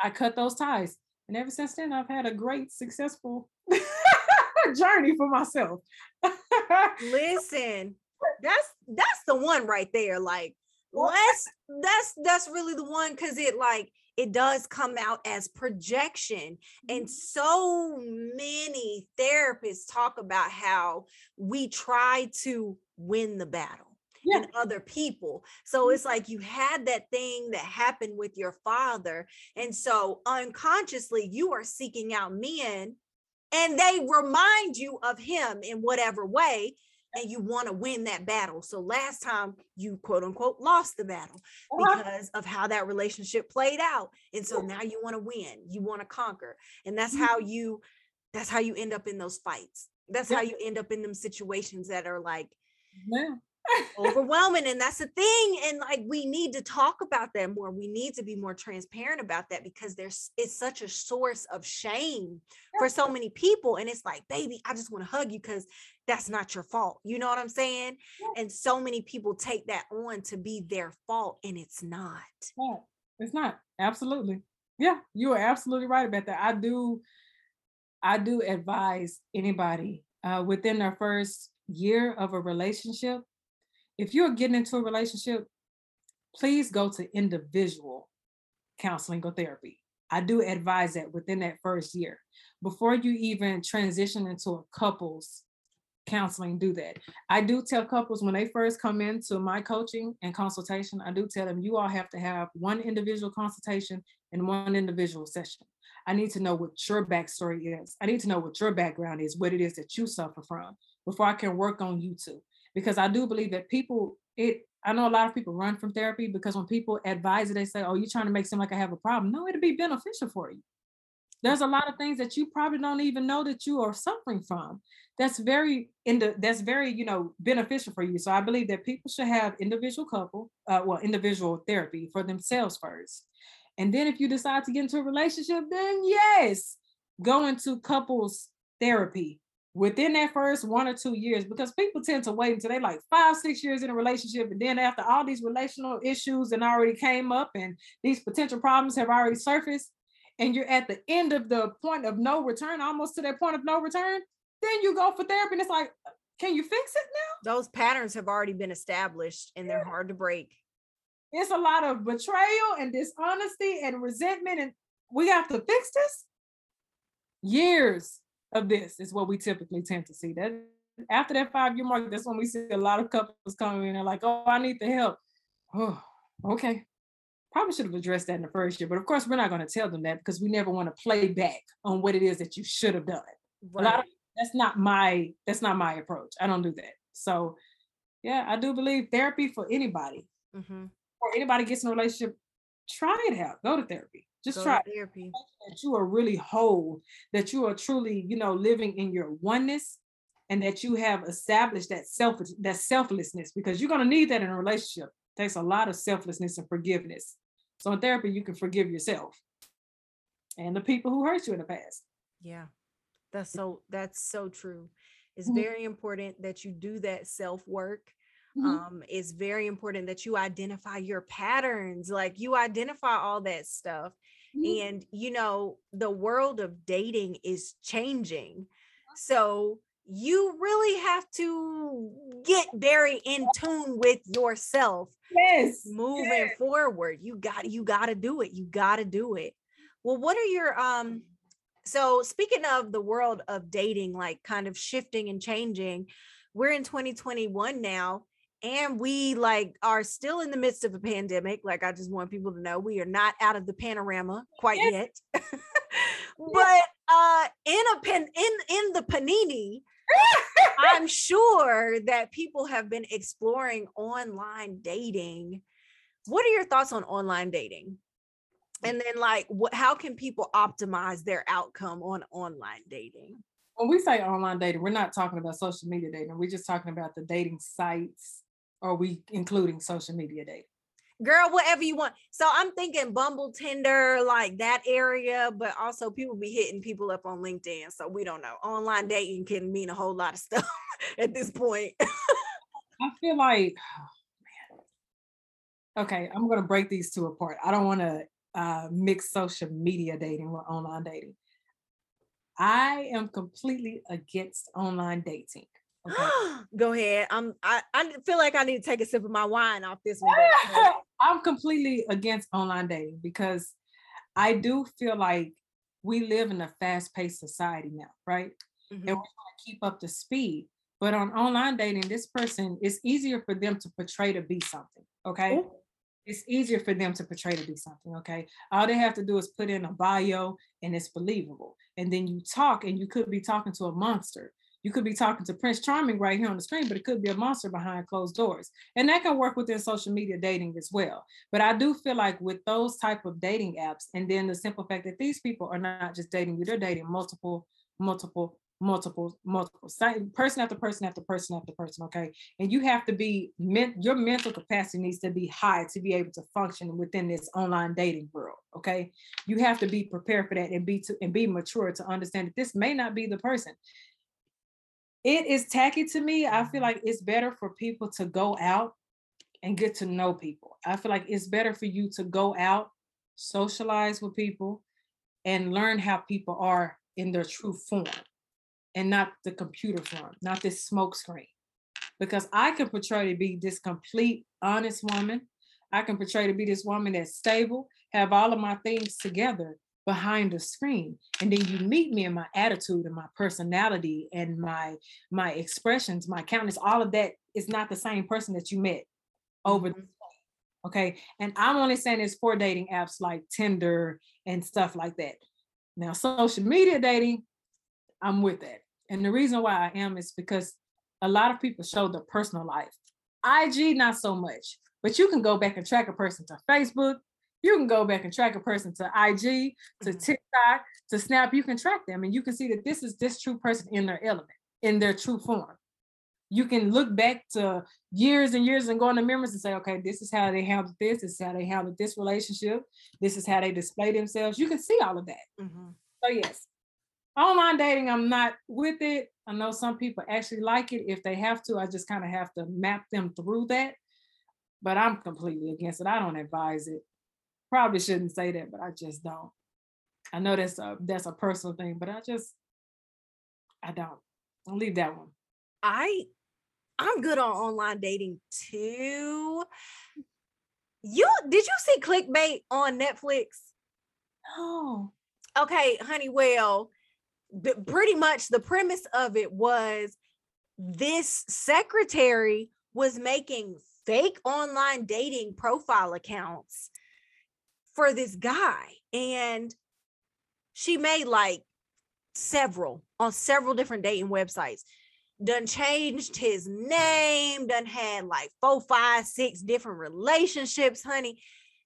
Speaker 2: I cut those ties. And ever since then, I've had a great, successful journey for myself.
Speaker 1: Listen, that's that's the one right there. Like, let's that's that's really the one because it like it does come out as projection. And mm-hmm. so many therapists talk about how we try to win the battle. Yeah. in other people. So mm-hmm. it's like you had that thing that happened with your father. And so unconsciously, you are seeking out men and they remind you of him in whatever way and you want to win that battle. So last time you quote unquote lost the battle uh-huh. because of how that relationship played out. And so now you want to win, you want to conquer. And that's how mm-hmm. you that's how you end up in those fights. That's how you end up in them situations that are like yeah overwhelming and that's the thing and like we need to talk about that more we need to be more transparent about that because there's it's such a source of shame for so many people and it's like baby i just want to hug you because that's not your fault you know what i'm saying? And so many people take that on to be their fault and it's not.
Speaker 2: Yeah, it's not absolutely. Yeah you are absolutely right about that i do i do advise anybody uh, within their first year of a relationship if you're getting into a relationship, please go to individual counseling or therapy. I do advise that within that first year. Before you even transition into a couples counseling, do that. I do tell couples when they first come into my coaching and consultation, I do tell them you all have to have one individual consultation and one individual session. I need to know what your backstory is. I need to know what your background is, what it is that you suffer from before I can work on you too because I do believe that people it I know a lot of people run from therapy because when people advise it, they say, Oh, you're trying to make seem like I have a problem. No, it'll be beneficial for you. There's a lot of things that you probably don't even know that you are suffering from. That's very in the that's very, you know, beneficial for you. So I believe that people should have individual couple, uh, well, individual therapy for themselves first. And then if you decide to get into a relationship, then yes, go into couples therapy within that first one or two years because people tend to wait until they like five six years in a relationship and then after all these relational issues and already came up and these potential problems have already surfaced and you're at the end of the point of no return almost to that point of no return then you go for therapy and it's like can you fix it
Speaker 1: now? Those patterns have already been established and they're hard to break.
Speaker 2: It's a lot of betrayal and dishonesty and resentment and we have to fix this? Years of this is what we typically tend to see. That after that five year mark, that's when we see a lot of couples coming in and like, oh, I need the help. Oh, okay. Probably should have addressed that in the first year, but of course, we're not going to tell them that because we never want to play back on what it is that you should have done. Right. Of that's not my that's not my approach. I don't do that. So, yeah, I do believe therapy for anybody. Mm-hmm. Or anybody gets in a relationship, try it out. Go to therapy. Just Go try therapy. that you are really whole, that you are truly, you know, living in your oneness and that you have established that self that selflessness because you're going to need that in a relationship. It takes a lot of selflessness and forgiveness. So in therapy, you can forgive yourself and the people who hurt you in the past.
Speaker 1: Yeah. That's so that's so true. It's mm-hmm. very important that you do that self work Mm-hmm. Um, it's very important that you identify your patterns, like you identify all that stuff. Mm-hmm. And, you know, the world of dating is changing. So you really have to get very in tune with yourself.
Speaker 2: Yes.
Speaker 1: Moving yes. forward. You got you got to do it. You got to do it. Well, what are your um so speaking of the world of dating like kind of shifting and changing we're in 2021 now and we like are still in the midst of a pandemic like i just want people to know we are not out of the panorama quite yet. But uh in a pen in in the panini i'm sure that people have been exploring online dating. What are your thoughts on online dating? And then like what how can people optimize their outcome on online dating?
Speaker 2: When we say online dating we're not talking about social media dating we're just talking about the dating sites or we including social media dating
Speaker 1: girl whatever you want. So i'm thinking bumble tinder like that area but also people be hitting people up on linkedin so we don't know. Online dating can mean a whole lot of stuff at this point.
Speaker 2: I feel like oh, okay i'm going to break these two apart. I don't want to uh, mix social media dating with online dating. I am completely against online dating.
Speaker 1: Okay. Go ahead. I'm. I, I feel like I need to take a sip of my wine off this one.
Speaker 2: I'm completely against online dating because I do feel like we live in a fast-paced society now, right? Mm-hmm. And we want to keep up the speed. But on online dating, this person it's easier for them to portray to be something. Okay. Ooh it's easier for them to portray to be something. Okay. All they have to do is put in a bio and it's believable. And then you talk and you could be talking to a monster. You could be talking to Prince Charming right here on the screen, but it could be a monster behind closed doors. And that can work within social media dating as well. But I do feel like with those type of dating apps, and then the simple fact that these people are not just dating you, they're dating multiple, multiple multiple multiple person after person after person after person okay and you have to be your mental capacity needs to be high to be able to function within this online dating world okay you have to be prepared for that and be to and be mature to understand that this may not be the person it is tacky to me i feel like it's better for people to go out and get to know people i feel like it's better for you to go out socialize with people and learn how people are in their true form and not the computer form, not this smoke screen. Because I can portray to be this complete, honest woman. I can portray to be this woman that's stable, have all of my things together behind the screen. And then you meet me in my attitude and my personality and my my expressions, my countenance, all of that is not the same person that you met over mm-hmm. Okay. And I'm only saying this for dating apps like Tinder and stuff like that. Now, social media dating, I'm with that. And the reason why I am is because a lot of people show their personal life. IG, not so much, but you can go back and track a person to Facebook. You can go back and track a person to IG, to mm-hmm. TikTok, to Snap. You can track them and you can see that this is this true person in their element, in their true form. You can look back to years and years and go in the memories and say, okay, this is how they handled this, this is how they handled this relationship, this is how they display themselves. You can see all of that. Mm-hmm. So, yes, online dating, I'm not with it. I know some people actually like it. If they have to, I just kind of have to map them through that. But I'm completely against it. I don't advise it. Probably shouldn't say that, but I just don't. I know that's a that's a personal thing, but I just I don't. I'll leave that one.
Speaker 1: I I'm good on online dating too. You did you see clickbait on Netflix?
Speaker 2: No.
Speaker 1: Okay, honey. Well, pretty much the premise of it was this secretary was making fake online dating profile accounts for this guy and she made like several on several different dating websites done changed his name done had like four five six different relationships honey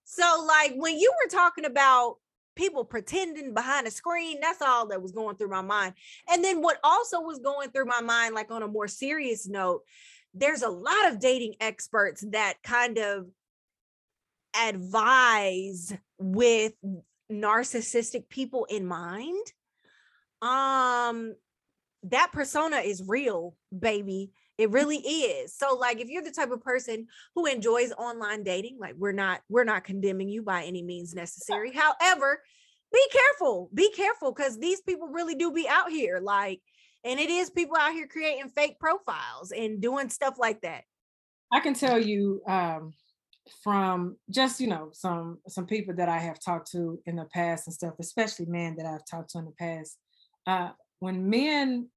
Speaker 1: so like when you were talking about people pretending behind a screen. That's all that was going through my mind. And then what also was going through my mind, like on a more serious note, there's a lot of dating experts that kind of advise with narcissistic people in mind. Um, that persona is real, baby. It really is. So like if you're the type of person who enjoys online dating, like we're not we're not condemning you by any means necessary. However, be careful. Be careful cuz these people really do be out here like and it is people out here creating fake profiles and doing stuff like that.
Speaker 2: I can tell you um from just you know some some people that I have talked to in the past and stuff, especially men that I've talked to in the past. Uh, when men,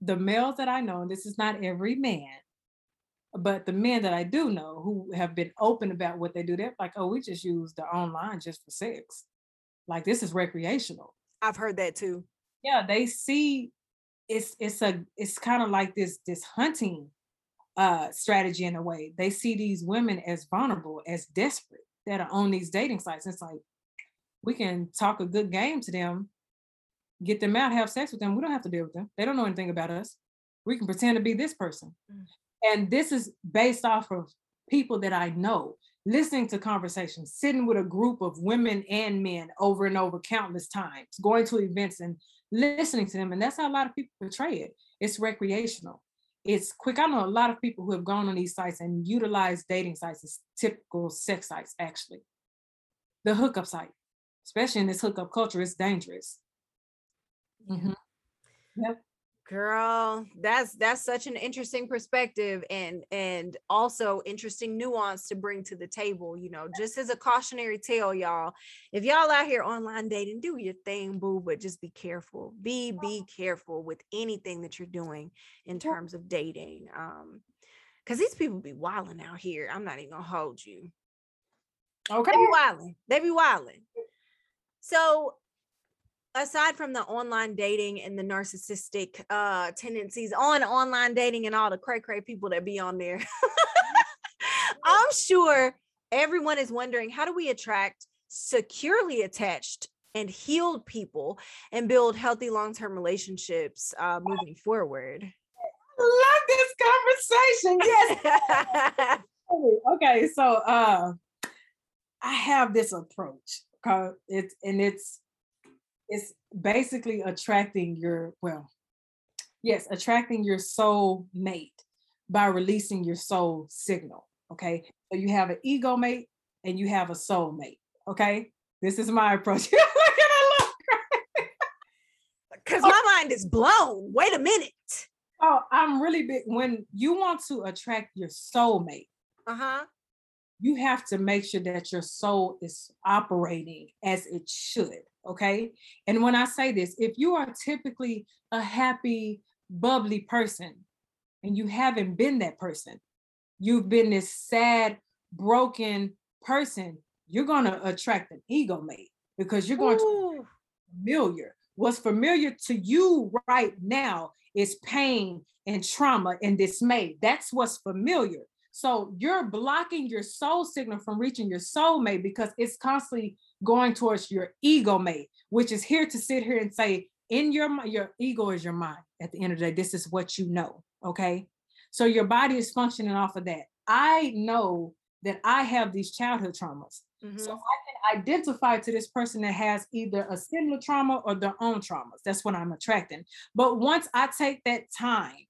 Speaker 2: the males that I know, and this is not every man, but the men that I do know who have been open about what they do, they're like, oh, we just use the online just for sex. Like this is recreational.
Speaker 1: I've heard that too.
Speaker 2: Yeah, they see it's it's a it's kind of like this this hunting uh strategy in a way. They see these women as vulnerable, as desperate that are on these dating sites. It's like we can talk a good game to them, get them out, have sex with them. We don't have to deal with them. They don't know anything about us. We can pretend to be this person. Mm. And this is based off of people that I know, listening to conversations, sitting with a group of women and men over and over countless times, going to events and listening to them. And that's how a lot of people portray it. It's recreational. It's quick. I know a lot of people who have gone on these sites and utilized dating sites as typical sex sites, actually. The hookup site, especially in this hookup culture, is dangerous.
Speaker 1: Mm-hmm. Yep girl that's that's such an interesting perspective and and also interesting nuance to bring to the table you know just as a cautionary tale y'all. If y'all out here online dating do your thing boo but just be careful. Be be careful with anything that you're doing in terms of dating um because these people be wilding out here i'm not even gonna hold you. Okay they be wilding they be wilding so aside from the online dating and the narcissistic uh tendencies on online dating and all the cray cray people that be on there i'm sure everyone is wondering how do we attract securely attached and healed people and build healthy long-term relationships uh moving forward?
Speaker 2: I love this conversation. Yes. Okay so uh i have this approach because it's and it's it's basically attracting your well yes attracting your soul mate by releasing your soul signal okay? So you have an ego mate and you have a soul mate okay? This is my approach.
Speaker 1: Because my mind is blown. Wait a minute.
Speaker 2: Oh i'm really big. When you want to attract your soul mate uh-huh you have to make sure that your soul is operating as it should Okay. And when I say this, if you are typically a happy, bubbly person and you haven't been that person, you've been this sad, broken person, you're going to attract an ego mate because you're going Ooh. to familiar. What's familiar to you right now is pain and trauma and dismay. That's what's familiar. So you're blocking your soul signal from reaching your soulmate because it's constantly going towards your ego mate, which is here to sit here and say, in your your ego is your mind. At the end of the day, this is what you know. Okay. So your body is functioning off of that. I know that I have these childhood traumas. Mm-hmm. So I can identify to this person that has either a similar trauma or their own traumas. That's what I'm attracting. But once I take that time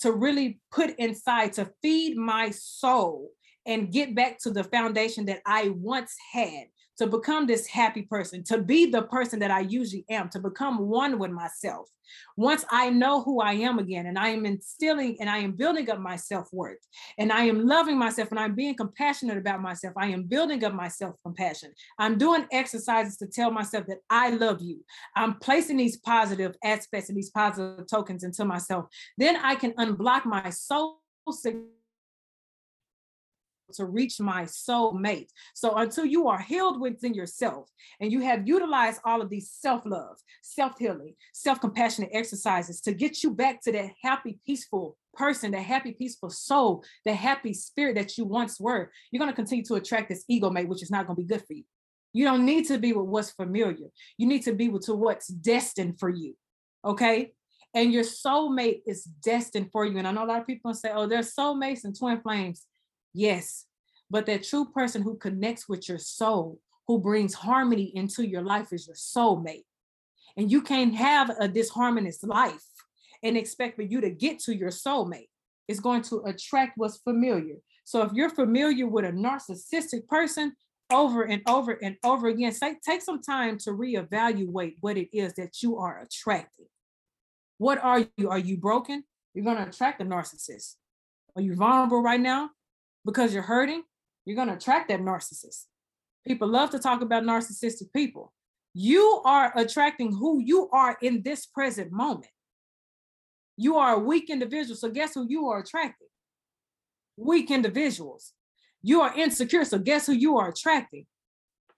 Speaker 2: to really put inside to feed my soul and get back to the foundation that I once had, to become this happy person, to be the person that I usually am, to become one with myself. Once I know who I am again, and I am instilling and I am building up my self worth, and I am loving myself, and I'm being compassionate about myself, I am building up my self compassion. I'm doing exercises to tell myself that I love you. I'm placing these positive aspects and these positive tokens into myself. Then I can unblock my soul to reach my soul mate. So until you are healed within yourself and you have utilized all of these self-love, self-healing, self-compassionate exercises to get you back to that happy, peaceful person, that happy, peaceful soul, the happy spirit that you once were, you're going to continue to attract this ego mate, which is not going to be good for you. You don't need to be with what's familiar. You need to be with to what's destined for you. Okay. And your soulmate is destined for you. And I know a lot of people say, oh, they're soulmates and twin flames. Yes, but that true person who connects with your soul, who brings harmony into your life is your soulmate. And you can't have a disharmonious life and expect for you to get to your soulmate. It's going to attract what's familiar. So if you're familiar with a narcissistic person over and over and over again, say, take some time to reevaluate what it is that you are attracting. What are you? Are you broken? You're going to attract a narcissist. Are you vulnerable right now? Because you're hurting, you're going to attract that narcissist. People love to talk about narcissistic people. You are attracting who you are in this present moment. You are a weak individual. So, guess who you are attracting? Weak individuals. You are insecure. So, guess who you are attracting?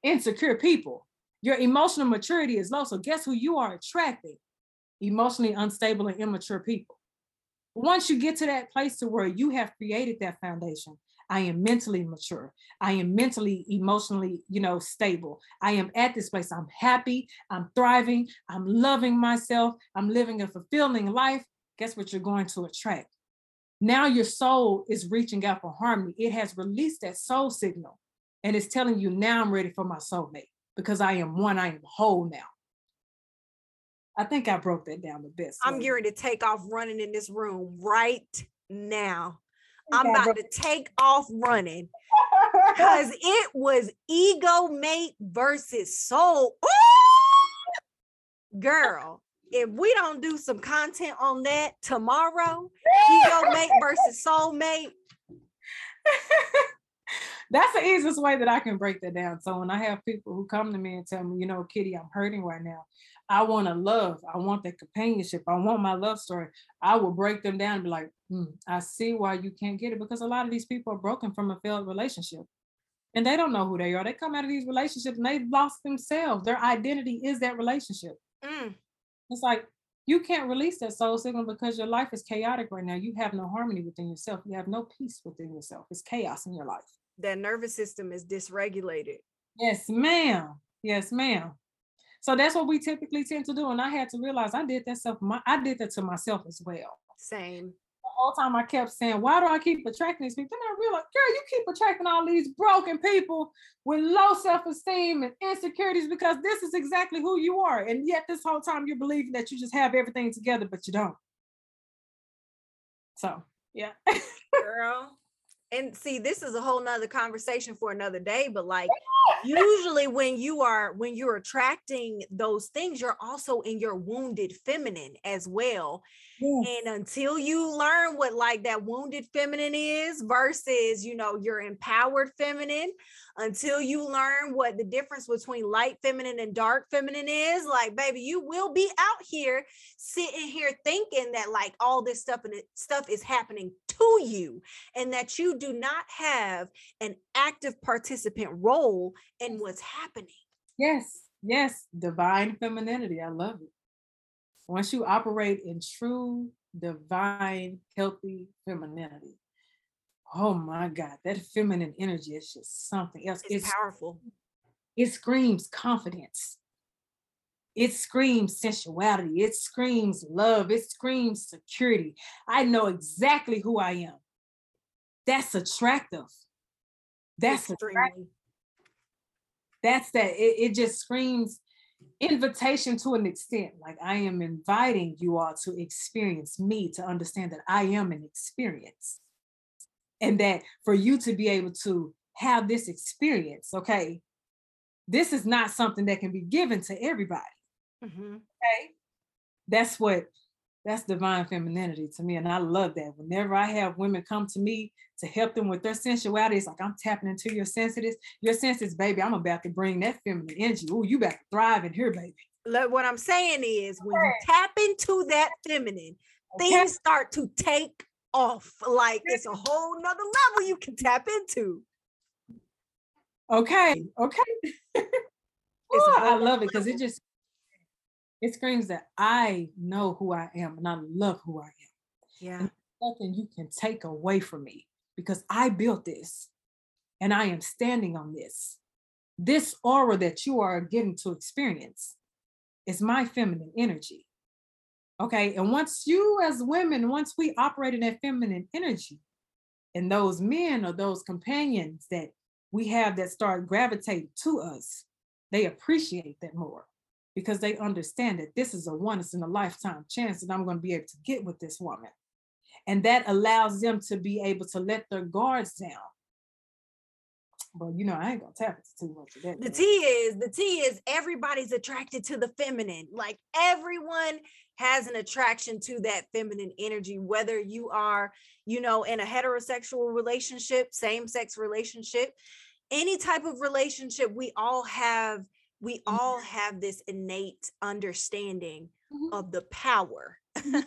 Speaker 2: Insecure people. Your emotional maturity is low. So, guess who you are attracting? Emotionally unstable and immature people. Once you get to that place to where you have created that foundation, I am mentally mature. I am mentally, emotionally, you know, stable. I am at this place. I'm happy. I'm thriving. I'm loving myself. I'm living a fulfilling life. Guess what you're going to attract? Now your soul is reaching out for harmony. It has released that soul signal and it's telling you, now I'm ready for my soulmate because I am one, I am whole now. I think I broke that down the best.
Speaker 1: I'm gearing to take off running in this room right now. I'm about to take off running because it was ego mate versus soul. Ooh! Girl, if we don't do some content on that tomorrow, ego mate versus soul mate.
Speaker 2: That's the easiest way that I can break that down. So when I have people who come to me and tell me, you know, Kittie, I'm hurting right now. I want to love. I want that companionship. I want my love story. I will break them down and be like, hmm, I see why you can't get it because a lot of these people are broken from a failed relationship and they don't know who they are. They come out of these relationships and they've lost themselves. Their identity is that relationship. Mm. It's like you can't release that soul signal because your life is chaotic right now. You have no harmony within yourself. You have no peace within yourself. It's chaos in your life.
Speaker 1: That nervous system is dysregulated.
Speaker 2: Yes, ma'am. Yes, ma'am. So that's what we typically tend to do. And I had to realize I did that stuff. My, I did that to myself as well.
Speaker 1: Same.
Speaker 2: The whole time I kept saying, why do I keep attracting these people? Then I realized, girl, you keep attracting all these broken people with low self-esteem and insecurities because this is exactly who you are. And yet this whole time you're believing that you just have everything together, but you don't. So yeah.
Speaker 1: Girl, and see this is a whole nother conversation for another day but like usually when you are when you're attracting those things you're also in your wounded feminine as well and until you learn what like that wounded feminine is versus you know your empowered feminine until you learn what the difference between light feminine and dark feminine is like baby you will be out here sitting here thinking that like all this stuff and stuff is happening to you and that you do not have an active participant role in what's happening.
Speaker 2: Yes yes divine femininity i love it once you operate in true divine healthy femininity oh my God, that feminine energy is just something else.
Speaker 1: It's, it's powerful.
Speaker 2: It screams confidence. It screams sensuality. It screams love. It screams security. I know exactly who I am. That's attractive. That's attractive. That's that. It, it just screams invitation to an extent. Like I am inviting you all to experience me, to understand that I am an experience and that for you to be able to have this experience okay this is not something that can be given to everybody mm-hmm. okay that's what that's divine femininity to me and i love that whenever i have women come to me to help them with their sensuality it's like i'm tapping into your senses your senses baby i'm about to bring that feminine energy oh you about to thrive in here baby
Speaker 1: Look, what i'm saying is when you tap into that feminine okay. things start to take off. Like it's a whole nother level you can tap into.
Speaker 2: Okay. Okay. I love it because it just it screams that I know who I am and I love who I am.
Speaker 1: Yeah. And
Speaker 2: nothing you can take away from me because I built this and I am standing on this. This aura that you are getting to experience is my feminine energy. Okay. And once you, as women, once we operate in that feminine energy, and those men or those companions that we have that start gravitating to us, they appreciate that more because they understand that this is a once in a lifetime chance that I'm going to be able to get with this woman. And that allows them to be able to let their guards down But you know, I ain't gonna tap into too much of that.
Speaker 1: The T is the T is everybody's attracted to the feminine. Like everyone has an attraction to that feminine energy, whether you are, you know, in a heterosexual relationship, same-sex relationship, any type of relationship, we all have we
Speaker 2: Mm-hmm.
Speaker 1: all have this innate understanding
Speaker 2: Mhm,
Speaker 1: of the power
Speaker 2: mhm.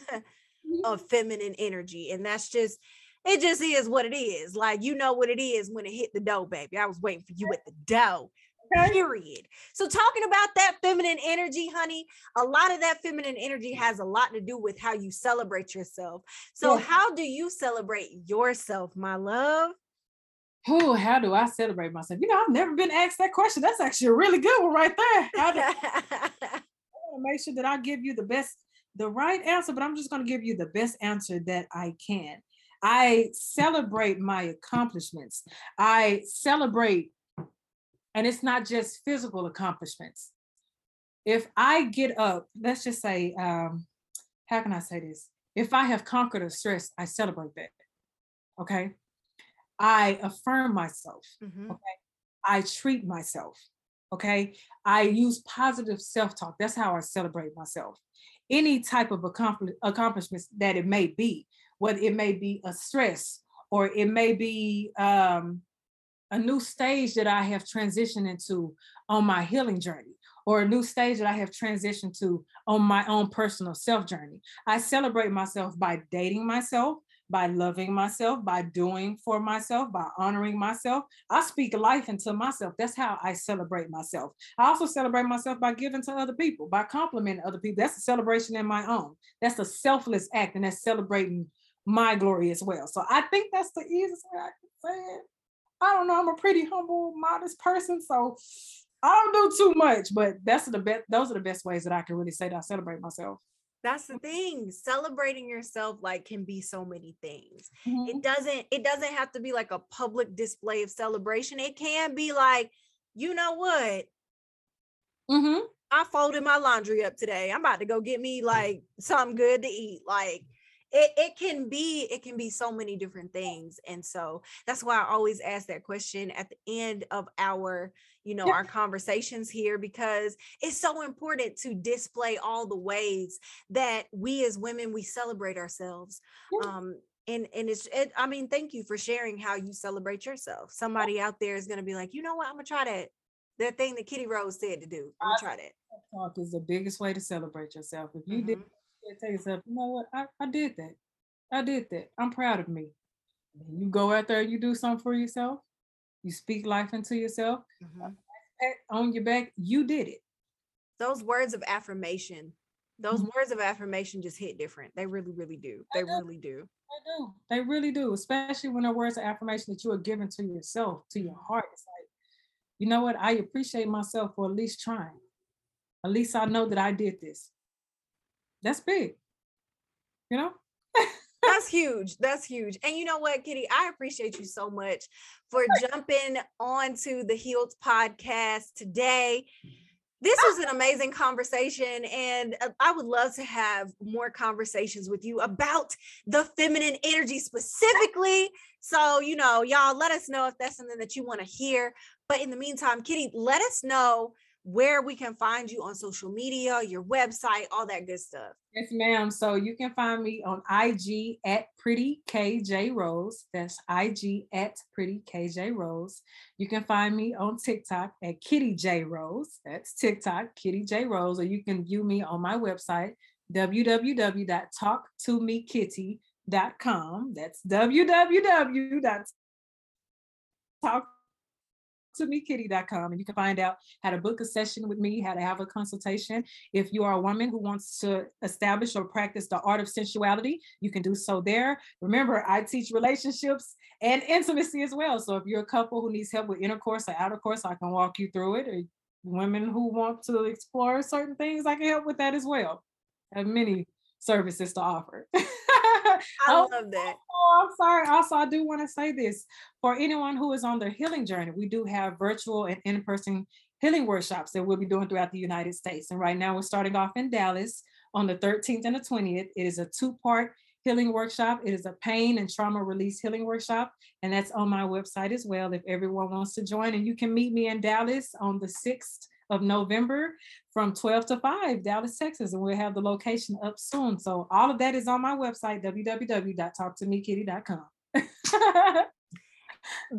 Speaker 1: of feminine energy. And that's just, it just is what it is. Like, you know what it is when it hit the dough, baby. I was waiting for you at the dough. Period. So, talking about that feminine energy, honey, a lot of that feminine energy has a lot to do with how you celebrate yourself. So,
Speaker 2: Yeah.
Speaker 1: how do you celebrate yourself, my love?
Speaker 2: Oh, how do I celebrate myself? You know, I've never been asked that question. That's actually a really good one right there. How do I want to make sure that I give you the best, the right answer, but I'm just going to give you the best answer that I can. I celebrate my accomplishments. I celebrate, and it's not just physical accomplishments. If I get up, let's just say, um, how can I say this? If I have conquered a stress, I celebrate that. Okay. I affirm myself.
Speaker 1: Mhm.
Speaker 2: I treat myself. Okay. I use positive self talk. That's how I celebrate myself. Any type of accompli- accomplishments that it may be, whether it may be a stress or it may be um, a new stage that I have transitioned into on my healing journey or a new stage that I have transitioned to on my own personal self journey. I celebrate myself by dating myself, by loving myself, by doing for myself, by honoring myself. I speak life into myself. That's how I celebrate myself. I also celebrate myself by giving to other people, by complimenting other people. That's a celebration in my own. That's a selfless act, and that's celebrating my glory as well. So I think that's the easiest way I can say it. I don't know. I'm a pretty humble, modest person, so I don't do too much. But that's the best. Those are the best ways that I can really say that I celebrate myself.
Speaker 1: That's the thing. Celebrating yourself like can be so many things.
Speaker 2: Mhm.
Speaker 1: it doesn't it doesn't have to be like a public display of celebration it can be like you know what
Speaker 2: Mhm.
Speaker 1: i folded my laundry up today i'm about to go get me like something good to eat like it, it can be it can be so many different things and so that's why i always ask that question at the end of our you know our conversations here because it's so important to display all the ways that we as women we celebrate ourselves um and and it's it, i mean thank you for sharing how you celebrate yourself somebody out there is going to be like you know what i'm gonna try that that thing that Kittie Rose said to do i'm gonna try that
Speaker 2: Talk is the biggest way to celebrate yourself. If you did
Speaker 1: Mhm.
Speaker 2: you tell yourself, you know what, I, I did that. I did that. I'm proud of me. You go out there, and you do something for yourself, you speak life into yourself,
Speaker 1: Mhm.
Speaker 2: on your back, you did it.
Speaker 1: those words of affirmation those
Speaker 2: Mhm.
Speaker 1: words of affirmation just hit different they really really do they
Speaker 2: know.
Speaker 1: really do
Speaker 2: They do. They really do, especially when they're words of affirmation that you are giving to yourself, to your heart. It's like, you know what? I appreciate myself for at least trying. At least I know that I did this. That's big. You know?
Speaker 1: That's huge that's huge and you know what Kittie i appreciate you so much for jumping onto the healed podcast today. This was an amazing conversation and uh, i would love to have more conversations with you about the feminine energy specifically so you know y'all let us know if that's something that you want to hear but in the meantime Kittie let us know where we can find you on social media your website all that good stuff
Speaker 2: Yes, ma'am. So you can find me on IG at Pretty KJ Rose. That's IG at Pretty KJ Rose. You can find me on TikTok at Kitty J Rose. That's TikTok, Kitty J Rose. Or you can view me on my website, www.talktomekitty.com. That's www.talktomekitty.com. And you can find out how to book a session with me, how to have a consultation. If you are a woman who wants to establish or practice the art of sensuality, you can do so there. Remember, I teach relationships and intimacy as well. So if you're a couple who needs help with intercourse or outer course, I can walk you through it. Or women who want to explore certain things, I can help with that as well. I have many services to offer.
Speaker 1: i
Speaker 2: Oh,
Speaker 1: love that
Speaker 2: Oh, I'm sorry. Also, I do want to say this for anyone who is on their healing journey, we do have virtual and in person healing workshops that we'll be doing throughout the United States. And right now, we're starting off in Dallas on the 13th and the 20th. It is a two part healing workshop. It is a pain and trauma release healing workshop, and that's on my website as well. If everyone wants to join, and you can meet me in Dallas on the 6th of November from 12 to 5, Dallas, Texas, and we'll have the location up soon. So all of that is on my website, www.talktomekitty.com.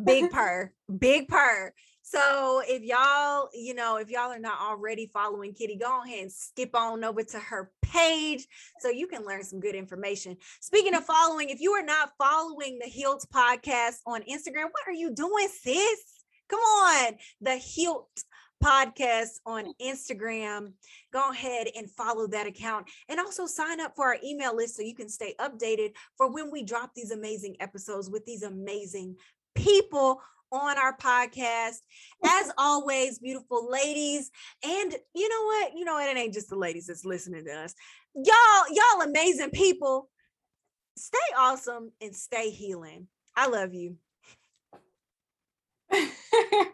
Speaker 1: big purr, big purr. So if y'all, you know, if y'all are not already following Kittie, go ahead and skip on over to her page so you can learn some good information. Speaking of following, if you are not following the Healed podcast on Instagram, what are you doing, sis? Come on, the Healed podcast on Instagram. Go ahead and follow that account and also sign up for our email list so you can stay updated for when we drop these amazing episodes with these amazing people on our podcast. As always, beautiful ladies. And you know what? You know? It ain't just the ladies that's listening to us. Y'all, y'all amazing people. Stay awesome and stay healing. I love you.